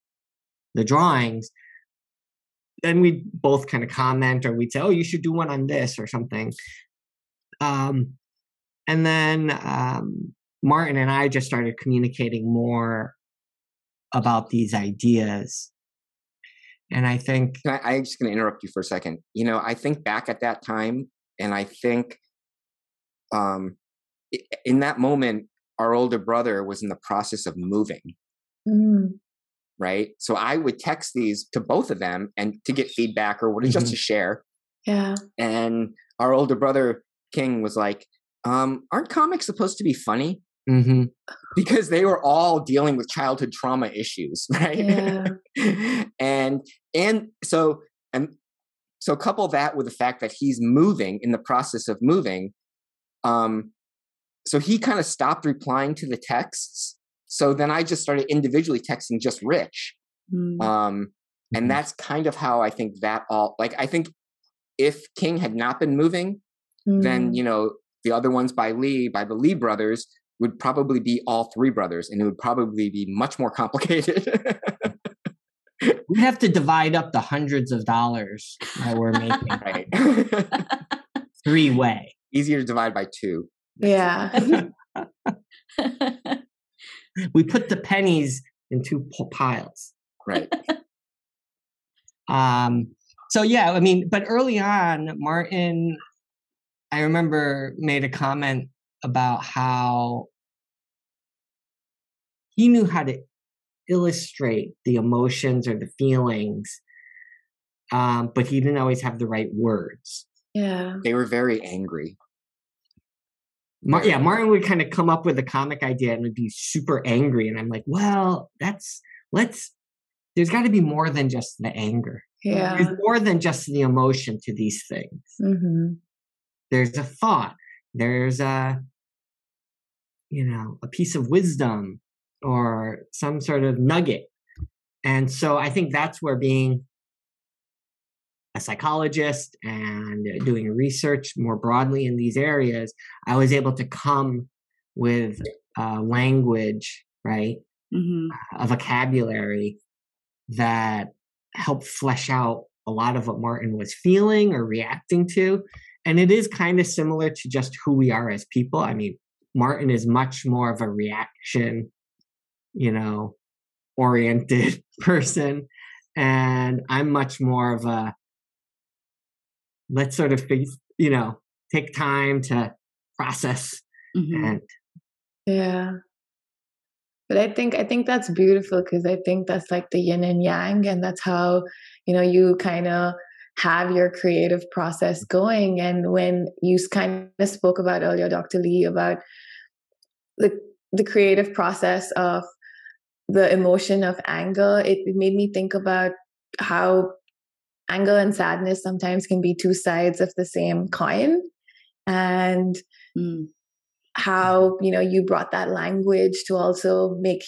the drawings. Then we'd both kind of comment or we'd say oh you should do one on this or something. Um and then um martin and i just started communicating more about these ideas and i think I, I'm just going to interrupt you for a second. You know, I think back at that time, and I think, um, in that moment, our older brother was in the process of moving, Mm. right? So I would text these to both of them and to get feedback or what, just to share. Yeah. And our older brother King was like, um, "Aren't comics supposed to be funny?" Hmm Because they were all dealing with childhood trauma issues, right? Yeah. and and so and so couple that with the fact that he's moving in the process of moving um so he kind of stopped replying to the texts so then i just started individually texting just rich Mm. um and that's kind of how i think that all like i think if king had not been moving then Mm. you know the other ones by lee by the lee brothers would probably be all three brothers and it would probably be much more complicated. We have to divide up the hundreds of dollars that we're making. Right. Three way. Easier to divide by two. Yeah. we put the pennies in two p- piles. Right. Um, so yeah, I mean, but early on, Martin, I remember made a comment about how he knew how to illustrate the emotions or the feelings, um, but he didn't always have the right words. Yeah. they were very angry Mar- yeah, Martin would kind of come up with a comic idea and would be super angry, and I'm like, well, that's let's. There's got to be more than just the anger. Yeah. There's more than just the emotion to these things. hmm there's a thought there's a you know a piece of wisdom or some sort of nugget and so i think that's where being a psychologist and doing research more broadly in these areas, I was able to come with uh, language, right, Mm-hmm. a vocabulary that helped flesh out a lot of what Martin was feeling or reacting to. And it is kind of similar to just who we are as people. I mean, Martin is much more of a reaction, you know, oriented person. And I'm much more of a let's sort of face, you know, take time to process Mm-hmm. and Yeah. But I think I think that's beautiful because I think that's like the yin and yang, and that's how you know you kind of have your creative process going. And when you kind of spoke about earlier, Dr. Lee, about the the creative process of the emotion of anger, it, it made me think about how anger and sadness sometimes can be two sides of the same coin, and Mm. how you know you brought that language to also make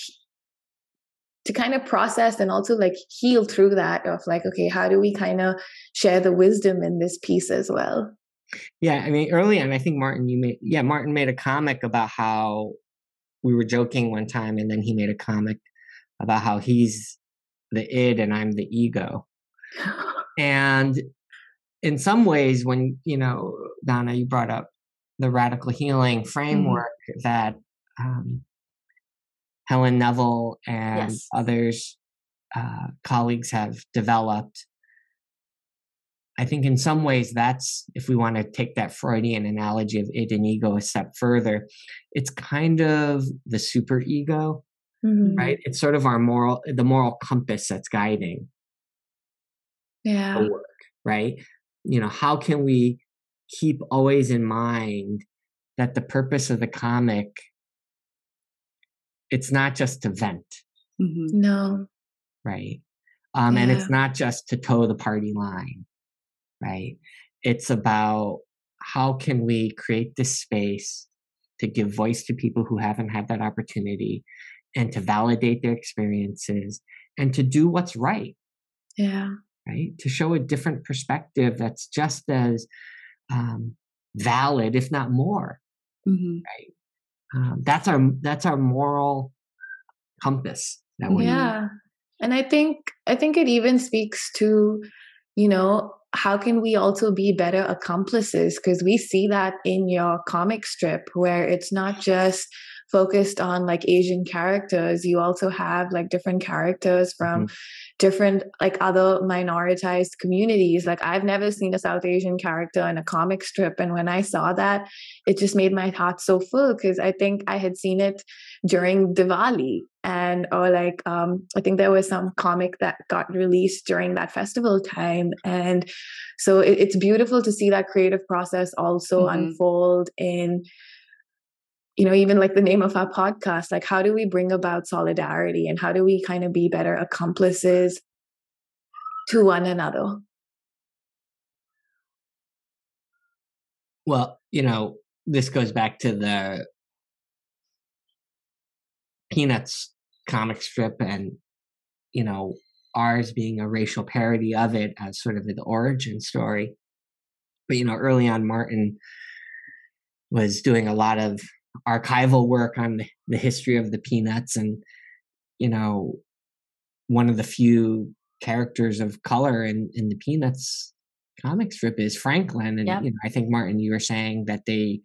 to kind of process and also like heal through that of like okay how do we kind of share the wisdom in this piece as well Yeah, I mean, early on, I think Martin, you made, yeah, Martin made a comic about how we were joking one time, and then he made a comic about how he's the id and I'm the ego. And in some ways, when, you know, Donna, you brought up the radical healing framework that um, Helen Neville and Yes. others, uh, colleagues have developed. I think in some ways that's if we want to take that Freudian analogy of id and ego a step further, it's kind of the super ego, Mhm. right? It's sort of our moral the moral compass that's guiding yeah the work, right? You know, how can we keep always in mind that the purpose of the comic it's not just to vent, Mhm. no right? Um, and it's not just to toe the party line, right? It's about how can we create this space to give voice to people who haven't had that opportunity and to validate their experiences and to do what's right, yeah right? To show a different perspective that's just as um, valid, if not more. Mhm. Um, that's our that's our moral compass that we yeah and i think i think it even speaks to you know how can we also be better accomplices? Because we see that in your comic strip where it's not just focused on like asian characters you also have like different characters from different like other minoritized communities like i've never seen a south asian character in a comic strip and when i saw that it just made my heart so full because i think i had seen it during Diwali and or like um I think there was some comic that got released during that festival time and so it, it's beautiful to see that creative process also Mhm. unfold in you know even like the name of our podcast like how do we bring about solidarity and how do we kind of be better accomplices to one another Well, you know, this goes back to the Peanuts comic strip and, you know, ours being a racial parody of it as sort of the origin story. But, you know, early on, Martin was doing a lot of archival work on the, the history of the Peanuts. And, you know, one of the few characters of color in, in the Peanuts comic strip is Franklin. And Yep. you know, I think Martin, you were saying that they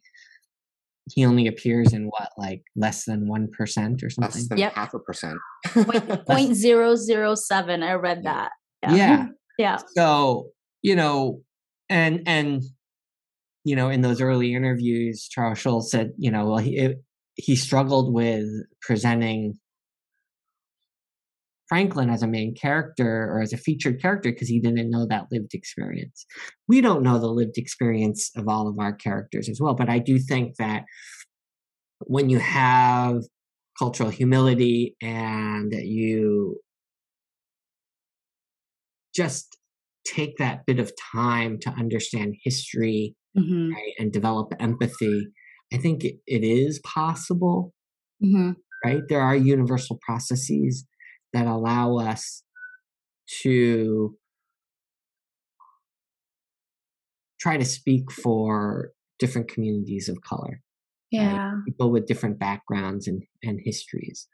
he only appears in what, like less than one percent or something. Less than Yep. half a percent. Point, point zero zero seven. I read that. yeah. Yeah. So, you know, and and you know, in those early interviews, Charles Schulz said, you know, well, he it, he struggled with presenting Franklin as a main character or as a featured character because he didn't know that lived experience. We don't know the lived experience of all of our characters as well, but I do think that when you have cultural humility and you just take that bit of time to understand history hmm right, and develop empathy, I think it, is possible hmm right? There are universal processes that allow us to try to speak for different communities of color. Yeah. Right? People with different backgrounds and, and histories.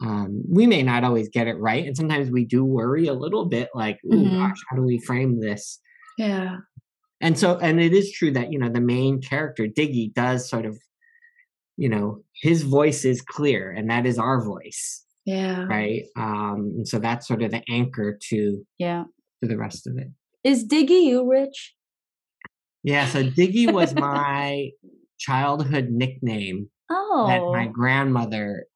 Um, we may not always get it right. And sometimes we do worry a little bit like, oh Mhm. gosh, how do we frame this? Yeah. And so, and it is true that, you know, the main character, Diggy, does sort of, you know, his voice is clear and that is our voice, Yeah. right? Um, and so that's sort of the anchor to Yeah. to the rest of it. Is Diggy you, Rich? Yeah, so Diggy was my childhood nickname Oh. that my grandmother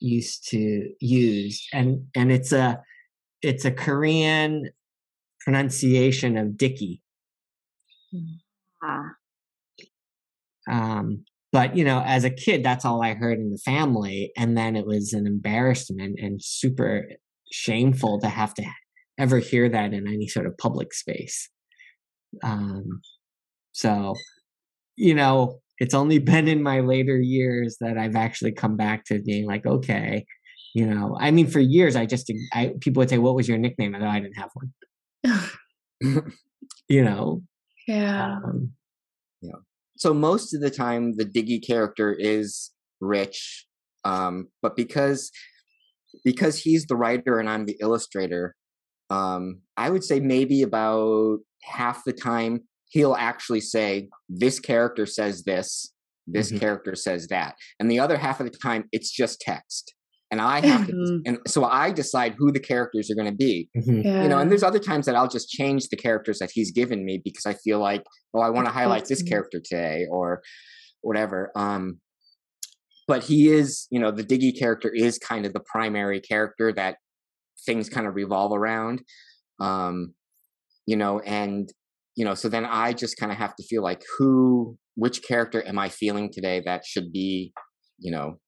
used to use and and it's a it's a Korean pronunciation of Dicky. Ah. Um but you know, as a kid that's all I heard in the family and then it was an embarrassment and super shameful to have to ever hear that in any sort of public space. Um so you know, it's only been in my later years that I've actually come back to being like, okay, you know, I mean, for years, I just, I, people would say, what was your nickname? I I didn't have one, you know? Yeah. Um, so most of the time the diggy character is rich um but because because he's the writer and i'm the illustrator um i would say maybe about half the time he'll actually say this character says this this Mhm. character says that and the other half of the time it's just text and i have to Mhm. and so i decide who the characters are going to be mhm. yeah. you know and there's other times that i'll just change the characters that he's given me because i feel like oh i want to That's highlight this character today or whatever um but he is you know the diggy character is kind of the primary character that things kind of revolve around um you know and you know so then i just kind of have to feel like who which character am i feeling today that should be you know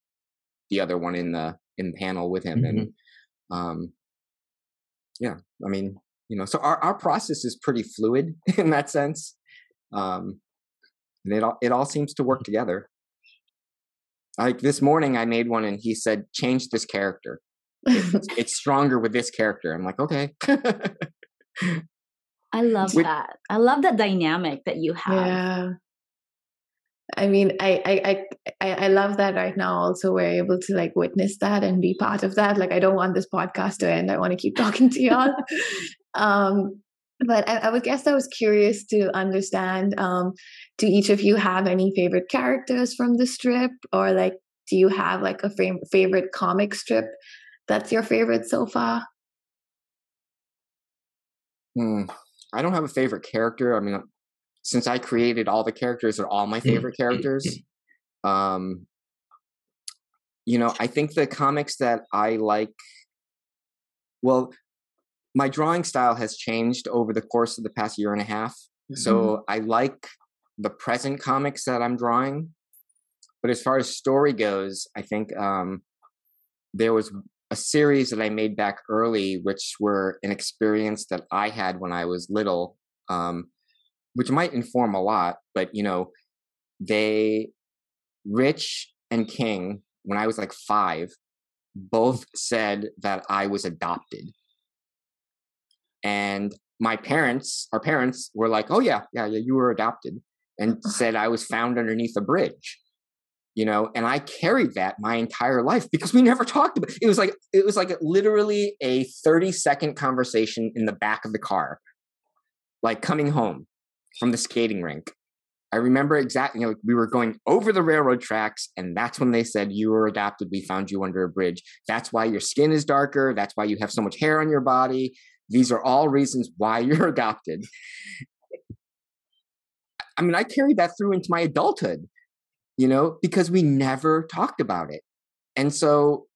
the other one in the in panel with him and um yeah i mean you know so our, our process is pretty fluid in that sense um and it all it all seems to work together like this morning i made one and he said change this character it's, it's stronger with this character i'm like okay I love Which- that. I love that dynamic that you have. Yeah. I mean, I, I, I, I love that right now. Also, we're able to like witness that and be part of that. Like, I don't want this podcast to end. I want to keep talking to y'all. um, but I, I would guess I was curious to understand. Um, do each of you have any favorite characters from the strip, or like, do you have like a fam- favorite comic strip that's your favorite so far? Hmm. I don't have a favorite character. I mean, since I created all the characters, they're all my favorite characters. Um, you know, I think the comics that I like, well, my drawing style has changed over the course of the past year and a half. So I like the present comics that I'm drawing. But as far as story goes, I think um, there was a series that I made back early, which were an experience that I had when I was little, um, which might inform a lot. But you know, they, Rich and King, when I was like five, both said that I was adopted, and my parents, our parents, were like, "Oh yeah, yeah, yeah, you were adopted," and uh-huh. said I was found underneath a bridge you know and i carried that my entire life because we never talked about it was like it was like literally a 30 second conversation in the back of the car like coming home from the skating rink. I remember exactly you know we were going over the railroad tracks and that's when they said you were adopted we found you under a bridge. That's why your skin is darker. That's why you have so much hair on your body. These are all reasons why you're adopted. I mean i carried that through into my adulthood you know, because we never talked about it. And so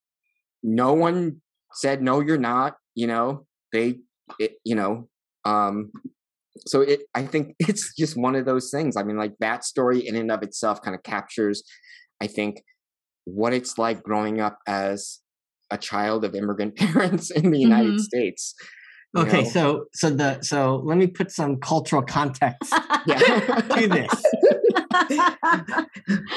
no one said, no, you're not, you know, they, it, you know, um, so it, I think it's just one of those things. I mean, like that story in and of itself kind of captures, I think, what it's like growing up as a child of immigrant parents in the United Mhm. States. you Okay, know? so so the so let me put some cultural context to this.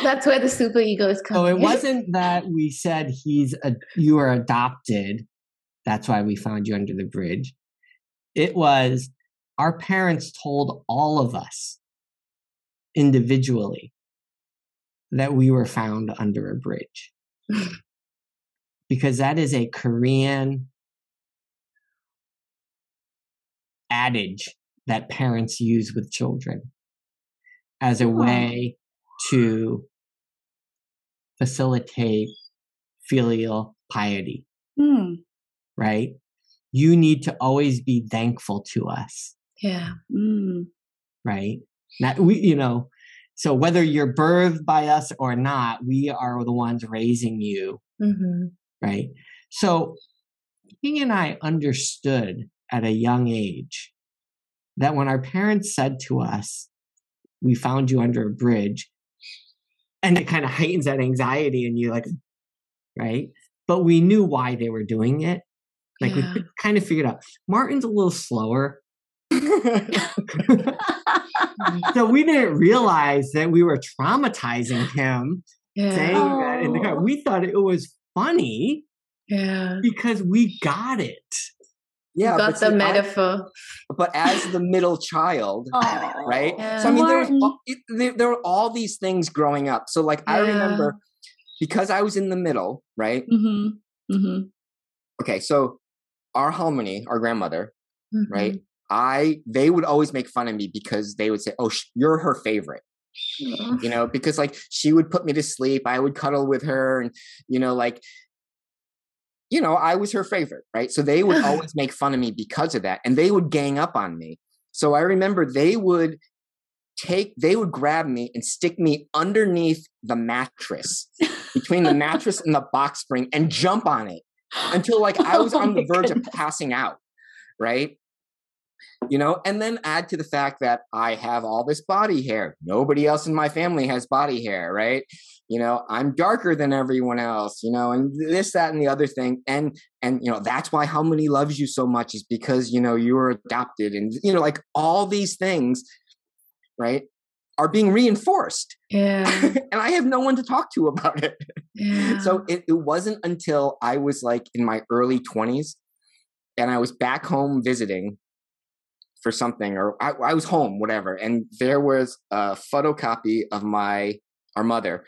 That's where the super egos come. So it in. wasn't that we said he's a you are adopted. That's why we found you under the bridge. It was our parents told all of us individually that we were found under a bridge. because that is a Korean adage that parents use with children as a way to facilitate filial piety. Hmm. Right? You need to always be thankful to us. Yeah. Mm. Right? Not we, you know, so whether you're birthed by us or not, we are the ones raising you. Mm-hmm. Right? So King and I understood at a young age that when our parents said to us, We found you under a bridge, and it kind of heightens that anxiety in you, like, right? But we knew why they were doing it. Like Yeah. we kind of figured out Martin's a little slower. so we didn't realize that we were traumatizing him saying Yeah. that in the car. Oh. We thought it was funny Yeah. because we got it. Yeah, Got but the see, I- metaphor. but as the middle child, Aw. right? Yeah. So I mean, there, was, it- there, there were all these things growing up. So like I remember because I was in the middle, right? Mm-hmm. Mm-hmm. Okay, so our halmoni, our grandmother, Mm-hmm. right? I they would always make fun of me because they would say, "Oh, sh- you're her favorite," Mhm. you know, because like she would put me to sleep, I would cuddle with her, and you know, like you know, I was her favorite, right? So they would always make fun of me because of that, and they would gang up on me. So I remember they would take, they would grab me and stick me underneath the mattress, between the mattress and the box spring, and jump on it until like I was Oh on the verge goodness. of passing out, right? You know, and then add to the fact that I have all this body hair. Nobody else in my family has body hair, right? You know, I'm darker than everyone else, you know, and this, that, and the other thing. And and you know, that's why halmoni loves you so much is because, you know, you were adopted and you know, like all these things, right, are being reinforced. Yeah. and I have no one to talk to about it. Yeah. So it, it wasn't until I was like in my early 20s and I was back home visiting for something, or I, I was home, whatever, and there was a photocopy of my our mother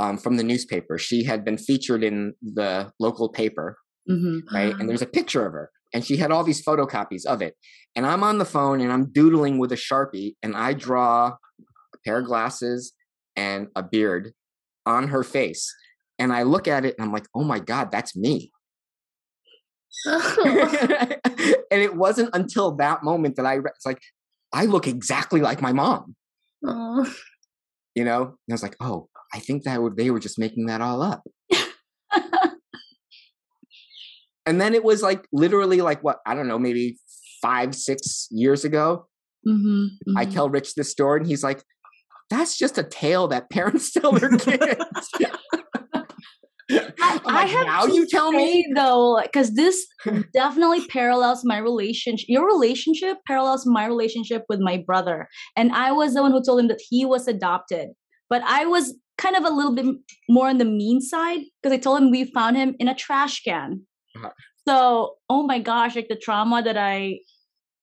um, from the newspaper. She had been featured in the local paper, Mm-hmm. right? And there's a picture of her, and she had all these photocopies of it. And I'm on the phone and I'm doodling with a sharpie, and I draw a pair of glasses and a beard on her face. And I look at it and I'm like, oh my God, that's me. and it wasn't until that moment that I, re- it's like, I look exactly like my mom, Oh. you know? And I was like, oh, I think that would, they were just making that all up. and then it was like literally like what, I don't know, maybe five, six years ago. Mm-hmm. I tell Rich this story and he's like, that's just a tale that parents tell their kids. I'm I have now you tell me? though, because this definitely parallels my relationship. Your relationship parallels my relationship with my brother, and I was the one who told him that he was adopted. But I was kind of a little bit more on the mean side because I told him we found him in a trash can. Uh-huh. So, oh my gosh, like the trauma that I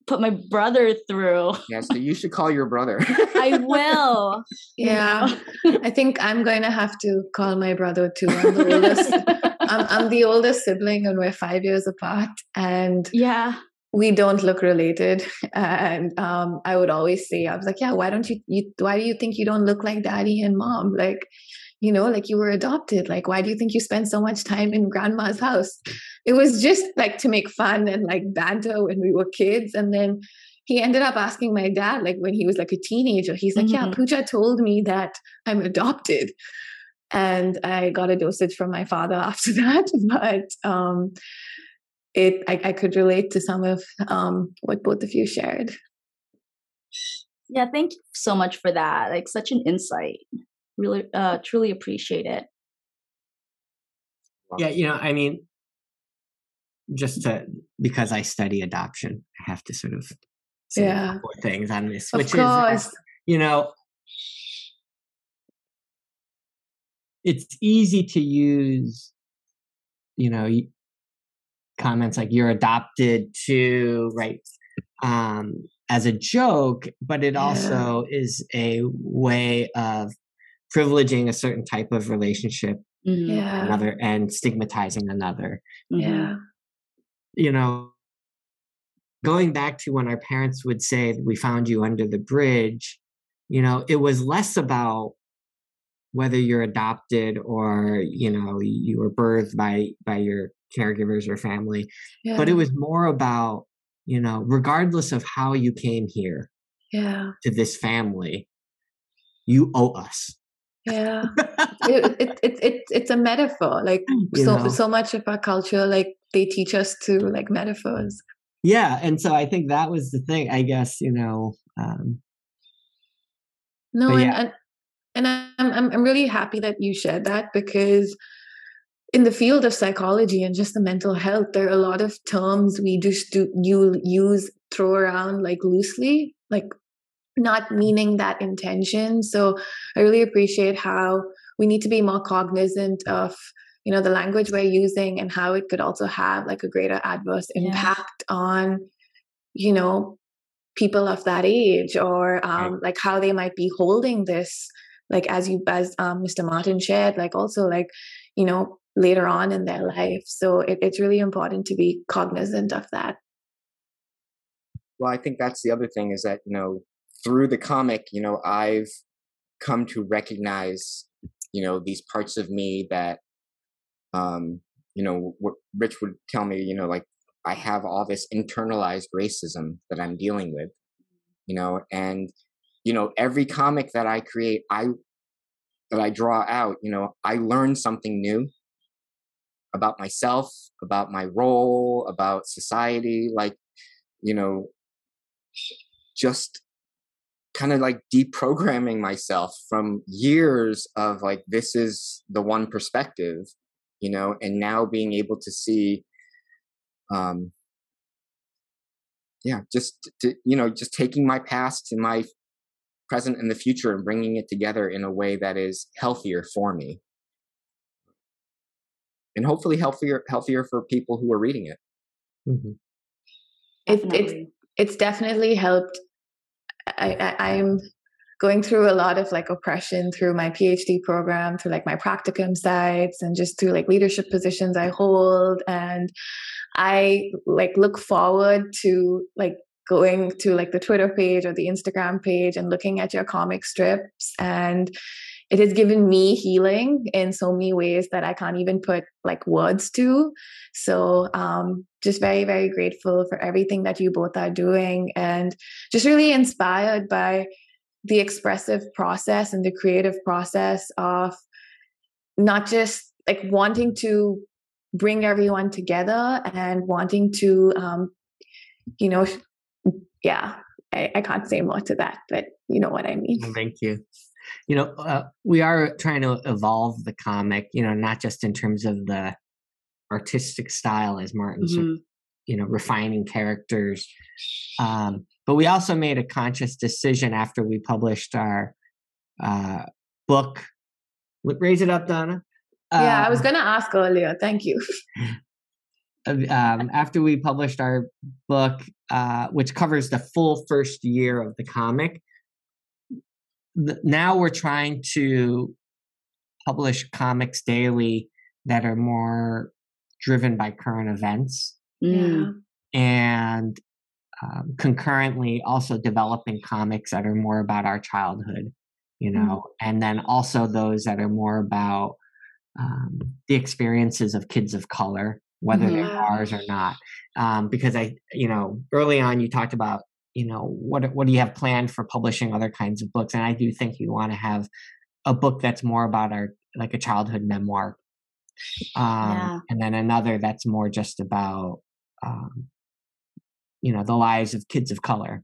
put my brother through. Yeah, so you should call your brother. I will. Yeah. I think I'm going to have to call my brother too. I'm the oldest. I'm, I'm the oldest sibling, and we're five years apart. And Yeah. we don't look related. And um, I would always say, I was like, yeah, why don't you, you, why do you think you don't look like daddy and mom? Like, you know, like you were adopted. Like, why do you think you spend so much time in grandma's house? It was just like to make fun and like banter when we were kids. And then he ended up asking my dad, like when he was like a teenager, he's like, yeah, Mhm. Pooja told me that I'm adopted. And I got a dosage from my father after that. But um, it I, I could relate to some of um, what both of you shared. Yeah, thank you so much for that. Like such an insight. Really uh truly appreciate it. Yeah, you know, I mean, just to because I study adoption, I have to sort of say Yeah. a couple of things on this, which is, you know, it's easy to use, you know, comments like "you're adopted to," right? Um, as a joke, but it yeah. also is a way of privileging a certain type of relationship mm-hmm. yeah. another and stigmatizing another. Mm-hmm. Yeah. You know, going back to when our parents would say, We found you under the bridge, you know, it was less about whether you're adopted or you know you were birthed by by your caregivers or family yeah. but it was more about you know regardless of how you came here yeah to this family you owe us yeah it, it, it, it, it's a metaphor like you so know? so much of our culture like they teach us to like metaphors yeah and so i think that was the thing i guess you know um no and, yeah. and and I'm, I'm i'm really happy that you shared that because in the field of psychology and just the mental health, there are a lot of terms we just do you use throw around like loosely, like not meaning that intention. So I really appreciate how we need to be more cognizant of you know the language we're using and how it could also have like a greater adverse impact yeah. on you know people of that age or um, like how they might be holding this like as you as um, mr martin shared like also like you know later on in their life. So it, it's really important to be cognizant of that. Well, I think that's the other thing is that, you know, through the comic, you know, I've come to recognize, you know, these parts of me that, um, you know, what Rich would tell me, you know, like I have all this internalized racism that I'm dealing with, you know, and, you know, every comic that I create, I, that I draw out, you know, I learn something new about myself, about my role, about society, like, you know, just kind of like deprogramming myself from years of like, this is the one perspective, you know, and now being able to see, um, yeah, just, to, you know, just taking my past and my present and the future and bringing it together in a way that is healthier for me and hopefully healthier healthier for people who are reading it. Mm-hmm. It, it's it's definitely helped. I, I I'm going through a lot of like oppression through my PhD program, through like my practicum sites, and just through like leadership positions I hold. And I like look forward to like going to like the Twitter page or the Instagram page and looking at your comic strips and it has given me healing in so many ways that I can't even put like words to. So, um, just very, very grateful for everything that you both are doing and just really inspired by the expressive process and the creative process of not just like wanting to bring everyone together and wanting to, um, you know, yeah, I, I can't say more to that, but you know what I mean. Thank you you know, uh, we are trying to evolve the comic, you know, not just in terms of the artistic style as Martin's, mm-hmm. you know, refining characters. Um, but we also made a conscious decision after we published our uh, book. Raise it up, Donna. Yeah, um, I was um going to ask earlier. Thank you. um, after we published our book, uh, which covers the full first year of the comic, now we're trying to publish comics daily that are more driven by current events. Mm. And um, concurrently also developing comics that are more about our childhood, you mm. know, mm. and then also those that are more about um, the experiences of kids of color, whether yeah. they're ours or not. Um, because I, you know, early on you talked about you know what what do you have planned for publishing other kinds of books? And i do think you want to have a book that's more about our like a childhood memoir. Um yeah. and then another that's more just about um you know the lives of kids of color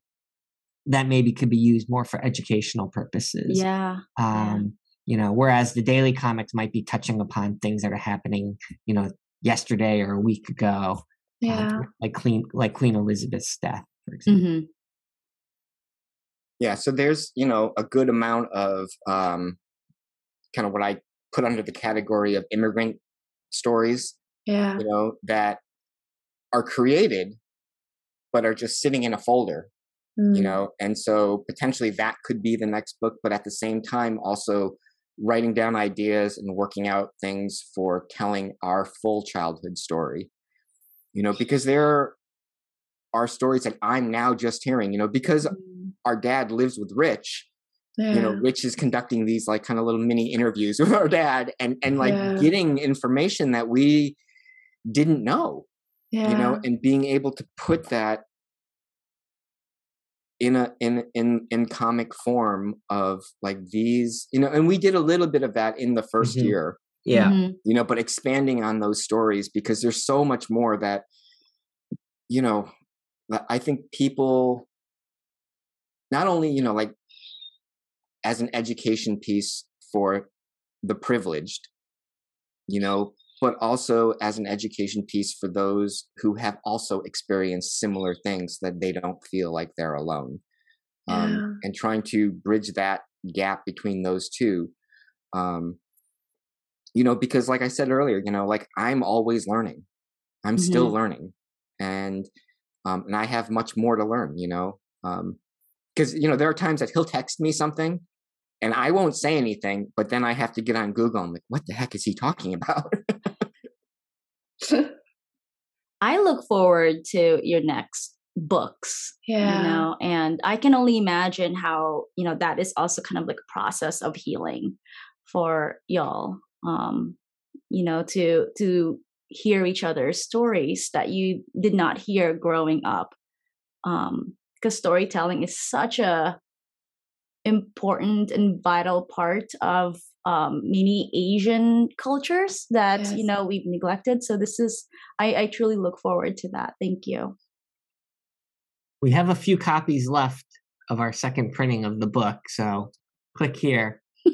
that maybe could be used more for educational purposes. Yeah um yeah. you know whereas the daily comics might be touching upon things that are happening you know yesterday or a week ago um, yeah. like queen like queen elizabeth's death for example. Mm-hmm yeah so there's you know a good amount of um kind of what i put under the category of immigrant stories yeah you know that are created but are just sitting in a folder mm. you know and so potentially that could be the next book but at the same time also writing down ideas and working out things for telling our full childhood story you know because there are stories that i'm now just hearing you know because. Our dad lives with rich yeah. you know rich is conducting these like kind of little mini interviews with our dad and and like yeah. getting information that we didn't know yeah. you know and being able to put that in a in in in comic form of like these you know and we did a little bit of that in the 1st mm-hmm. year yeah mm-hmm. you know but expanding on those stories because there's so much more that you know i think people not only you know like as an education piece for the privileged you know but also as an education piece for those who have also experienced similar things that they don't feel like they're alone. Um. And trying to bridge that gap between those two. Um, you know, because like I said earlier, you know, like I'm always learning. I'm mm-hmm. still learning. And um, and I have much more to learn, you know. Because you know, there are times that he'll text me something and I won't say anything, but then I have to get on Google. I'm like, what the heck is he talking about? I look forward to your next books yeah you know and i can only imagine how you know that is also kind of like a process of healing for y'all um you know to to hear each other's stories that you did not hear growing up um because storytelling is such a important and vital part of um, many Asian cultures that yes. you know we've neglected. So this is I, I truly look forward to that. Thank you. We have a few copies left of our second printing of the book, so click here.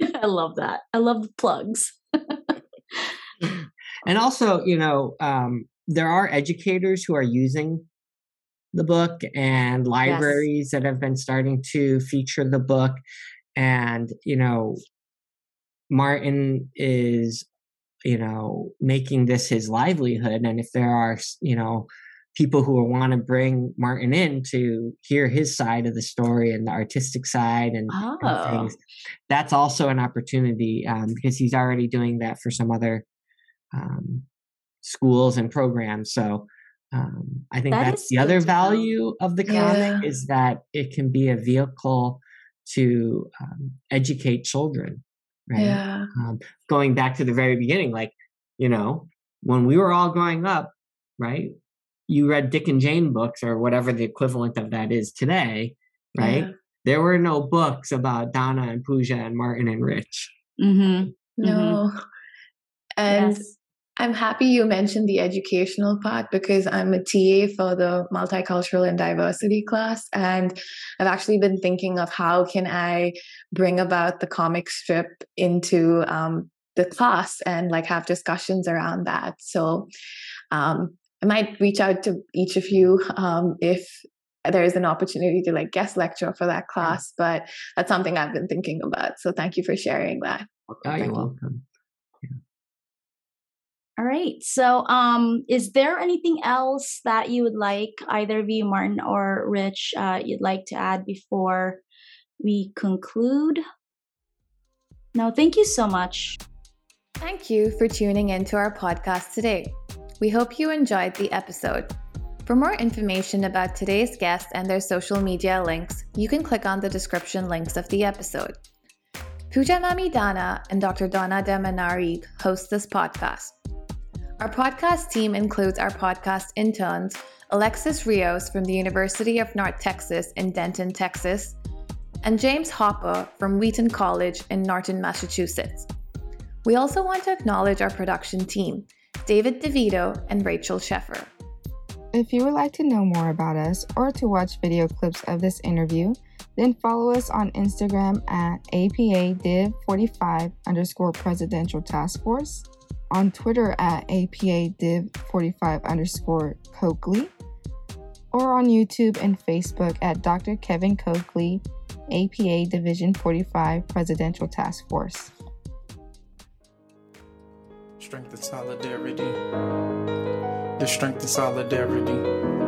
I love that. I love the plugs. and also, you know, um, there are educators who are using the book and libraries yes. that have been starting to feature the book and you know martin is you know making this his livelihood and if there are you know people who want to bring martin in to hear his side of the story and the artistic side and, oh. and things that's also an opportunity um, because he's already doing that for some other um, schools and programs so um, I think that that's the other value of the comic yeah. is that it can be a vehicle to um, educate children. Right. Yeah. Um, going back to the very beginning, like you know, when we were all growing up, right? You read Dick and Jane books or whatever the equivalent of that is today, right? Yeah. There were no books about Donna and Pooja and Martin and Rich. Mm-hmm. No. Mm-hmm. And yes. I'm happy you mentioned the educational part because I'm a TA for the multicultural and diversity class and I've actually been thinking of how can I bring about the comic strip into um, the class and like have discussions around that. So um, I might reach out to each of you um, if there is an opportunity to like guest lecture for that class, but that's something I've been thinking about. So thank you for sharing that. Oh, you're welcome. All right. So, um, is there anything else that you would like either of you, Martin or Rich, uh, you'd like to add before we conclude? No, thank you so much. Thank you for tuning into our podcast today. We hope you enjoyed the episode. For more information about today's guest and their social media links, you can click on the description links of the episode. Pooja Mami Dana and Dr. Donna Demanari host this podcast. Our podcast team includes our podcast interns, Alexis Rios from the University of North Texas in Denton, Texas, and James Hopper from Wheaton College in Norton, Massachusetts. We also want to acknowledge our production team, David DeVito and Rachel Sheffer. If you would like to know more about us or to watch video clips of this interview, then follow us on Instagram at APA Div 45 underscore Presidential Task Force on Twitter at APADiv45 underscore Cokley, or on YouTube and Facebook at Dr. Kevin Cokley, APA Division 45 Presidential Task Force. Strength and solidarity. the strength and solidarity.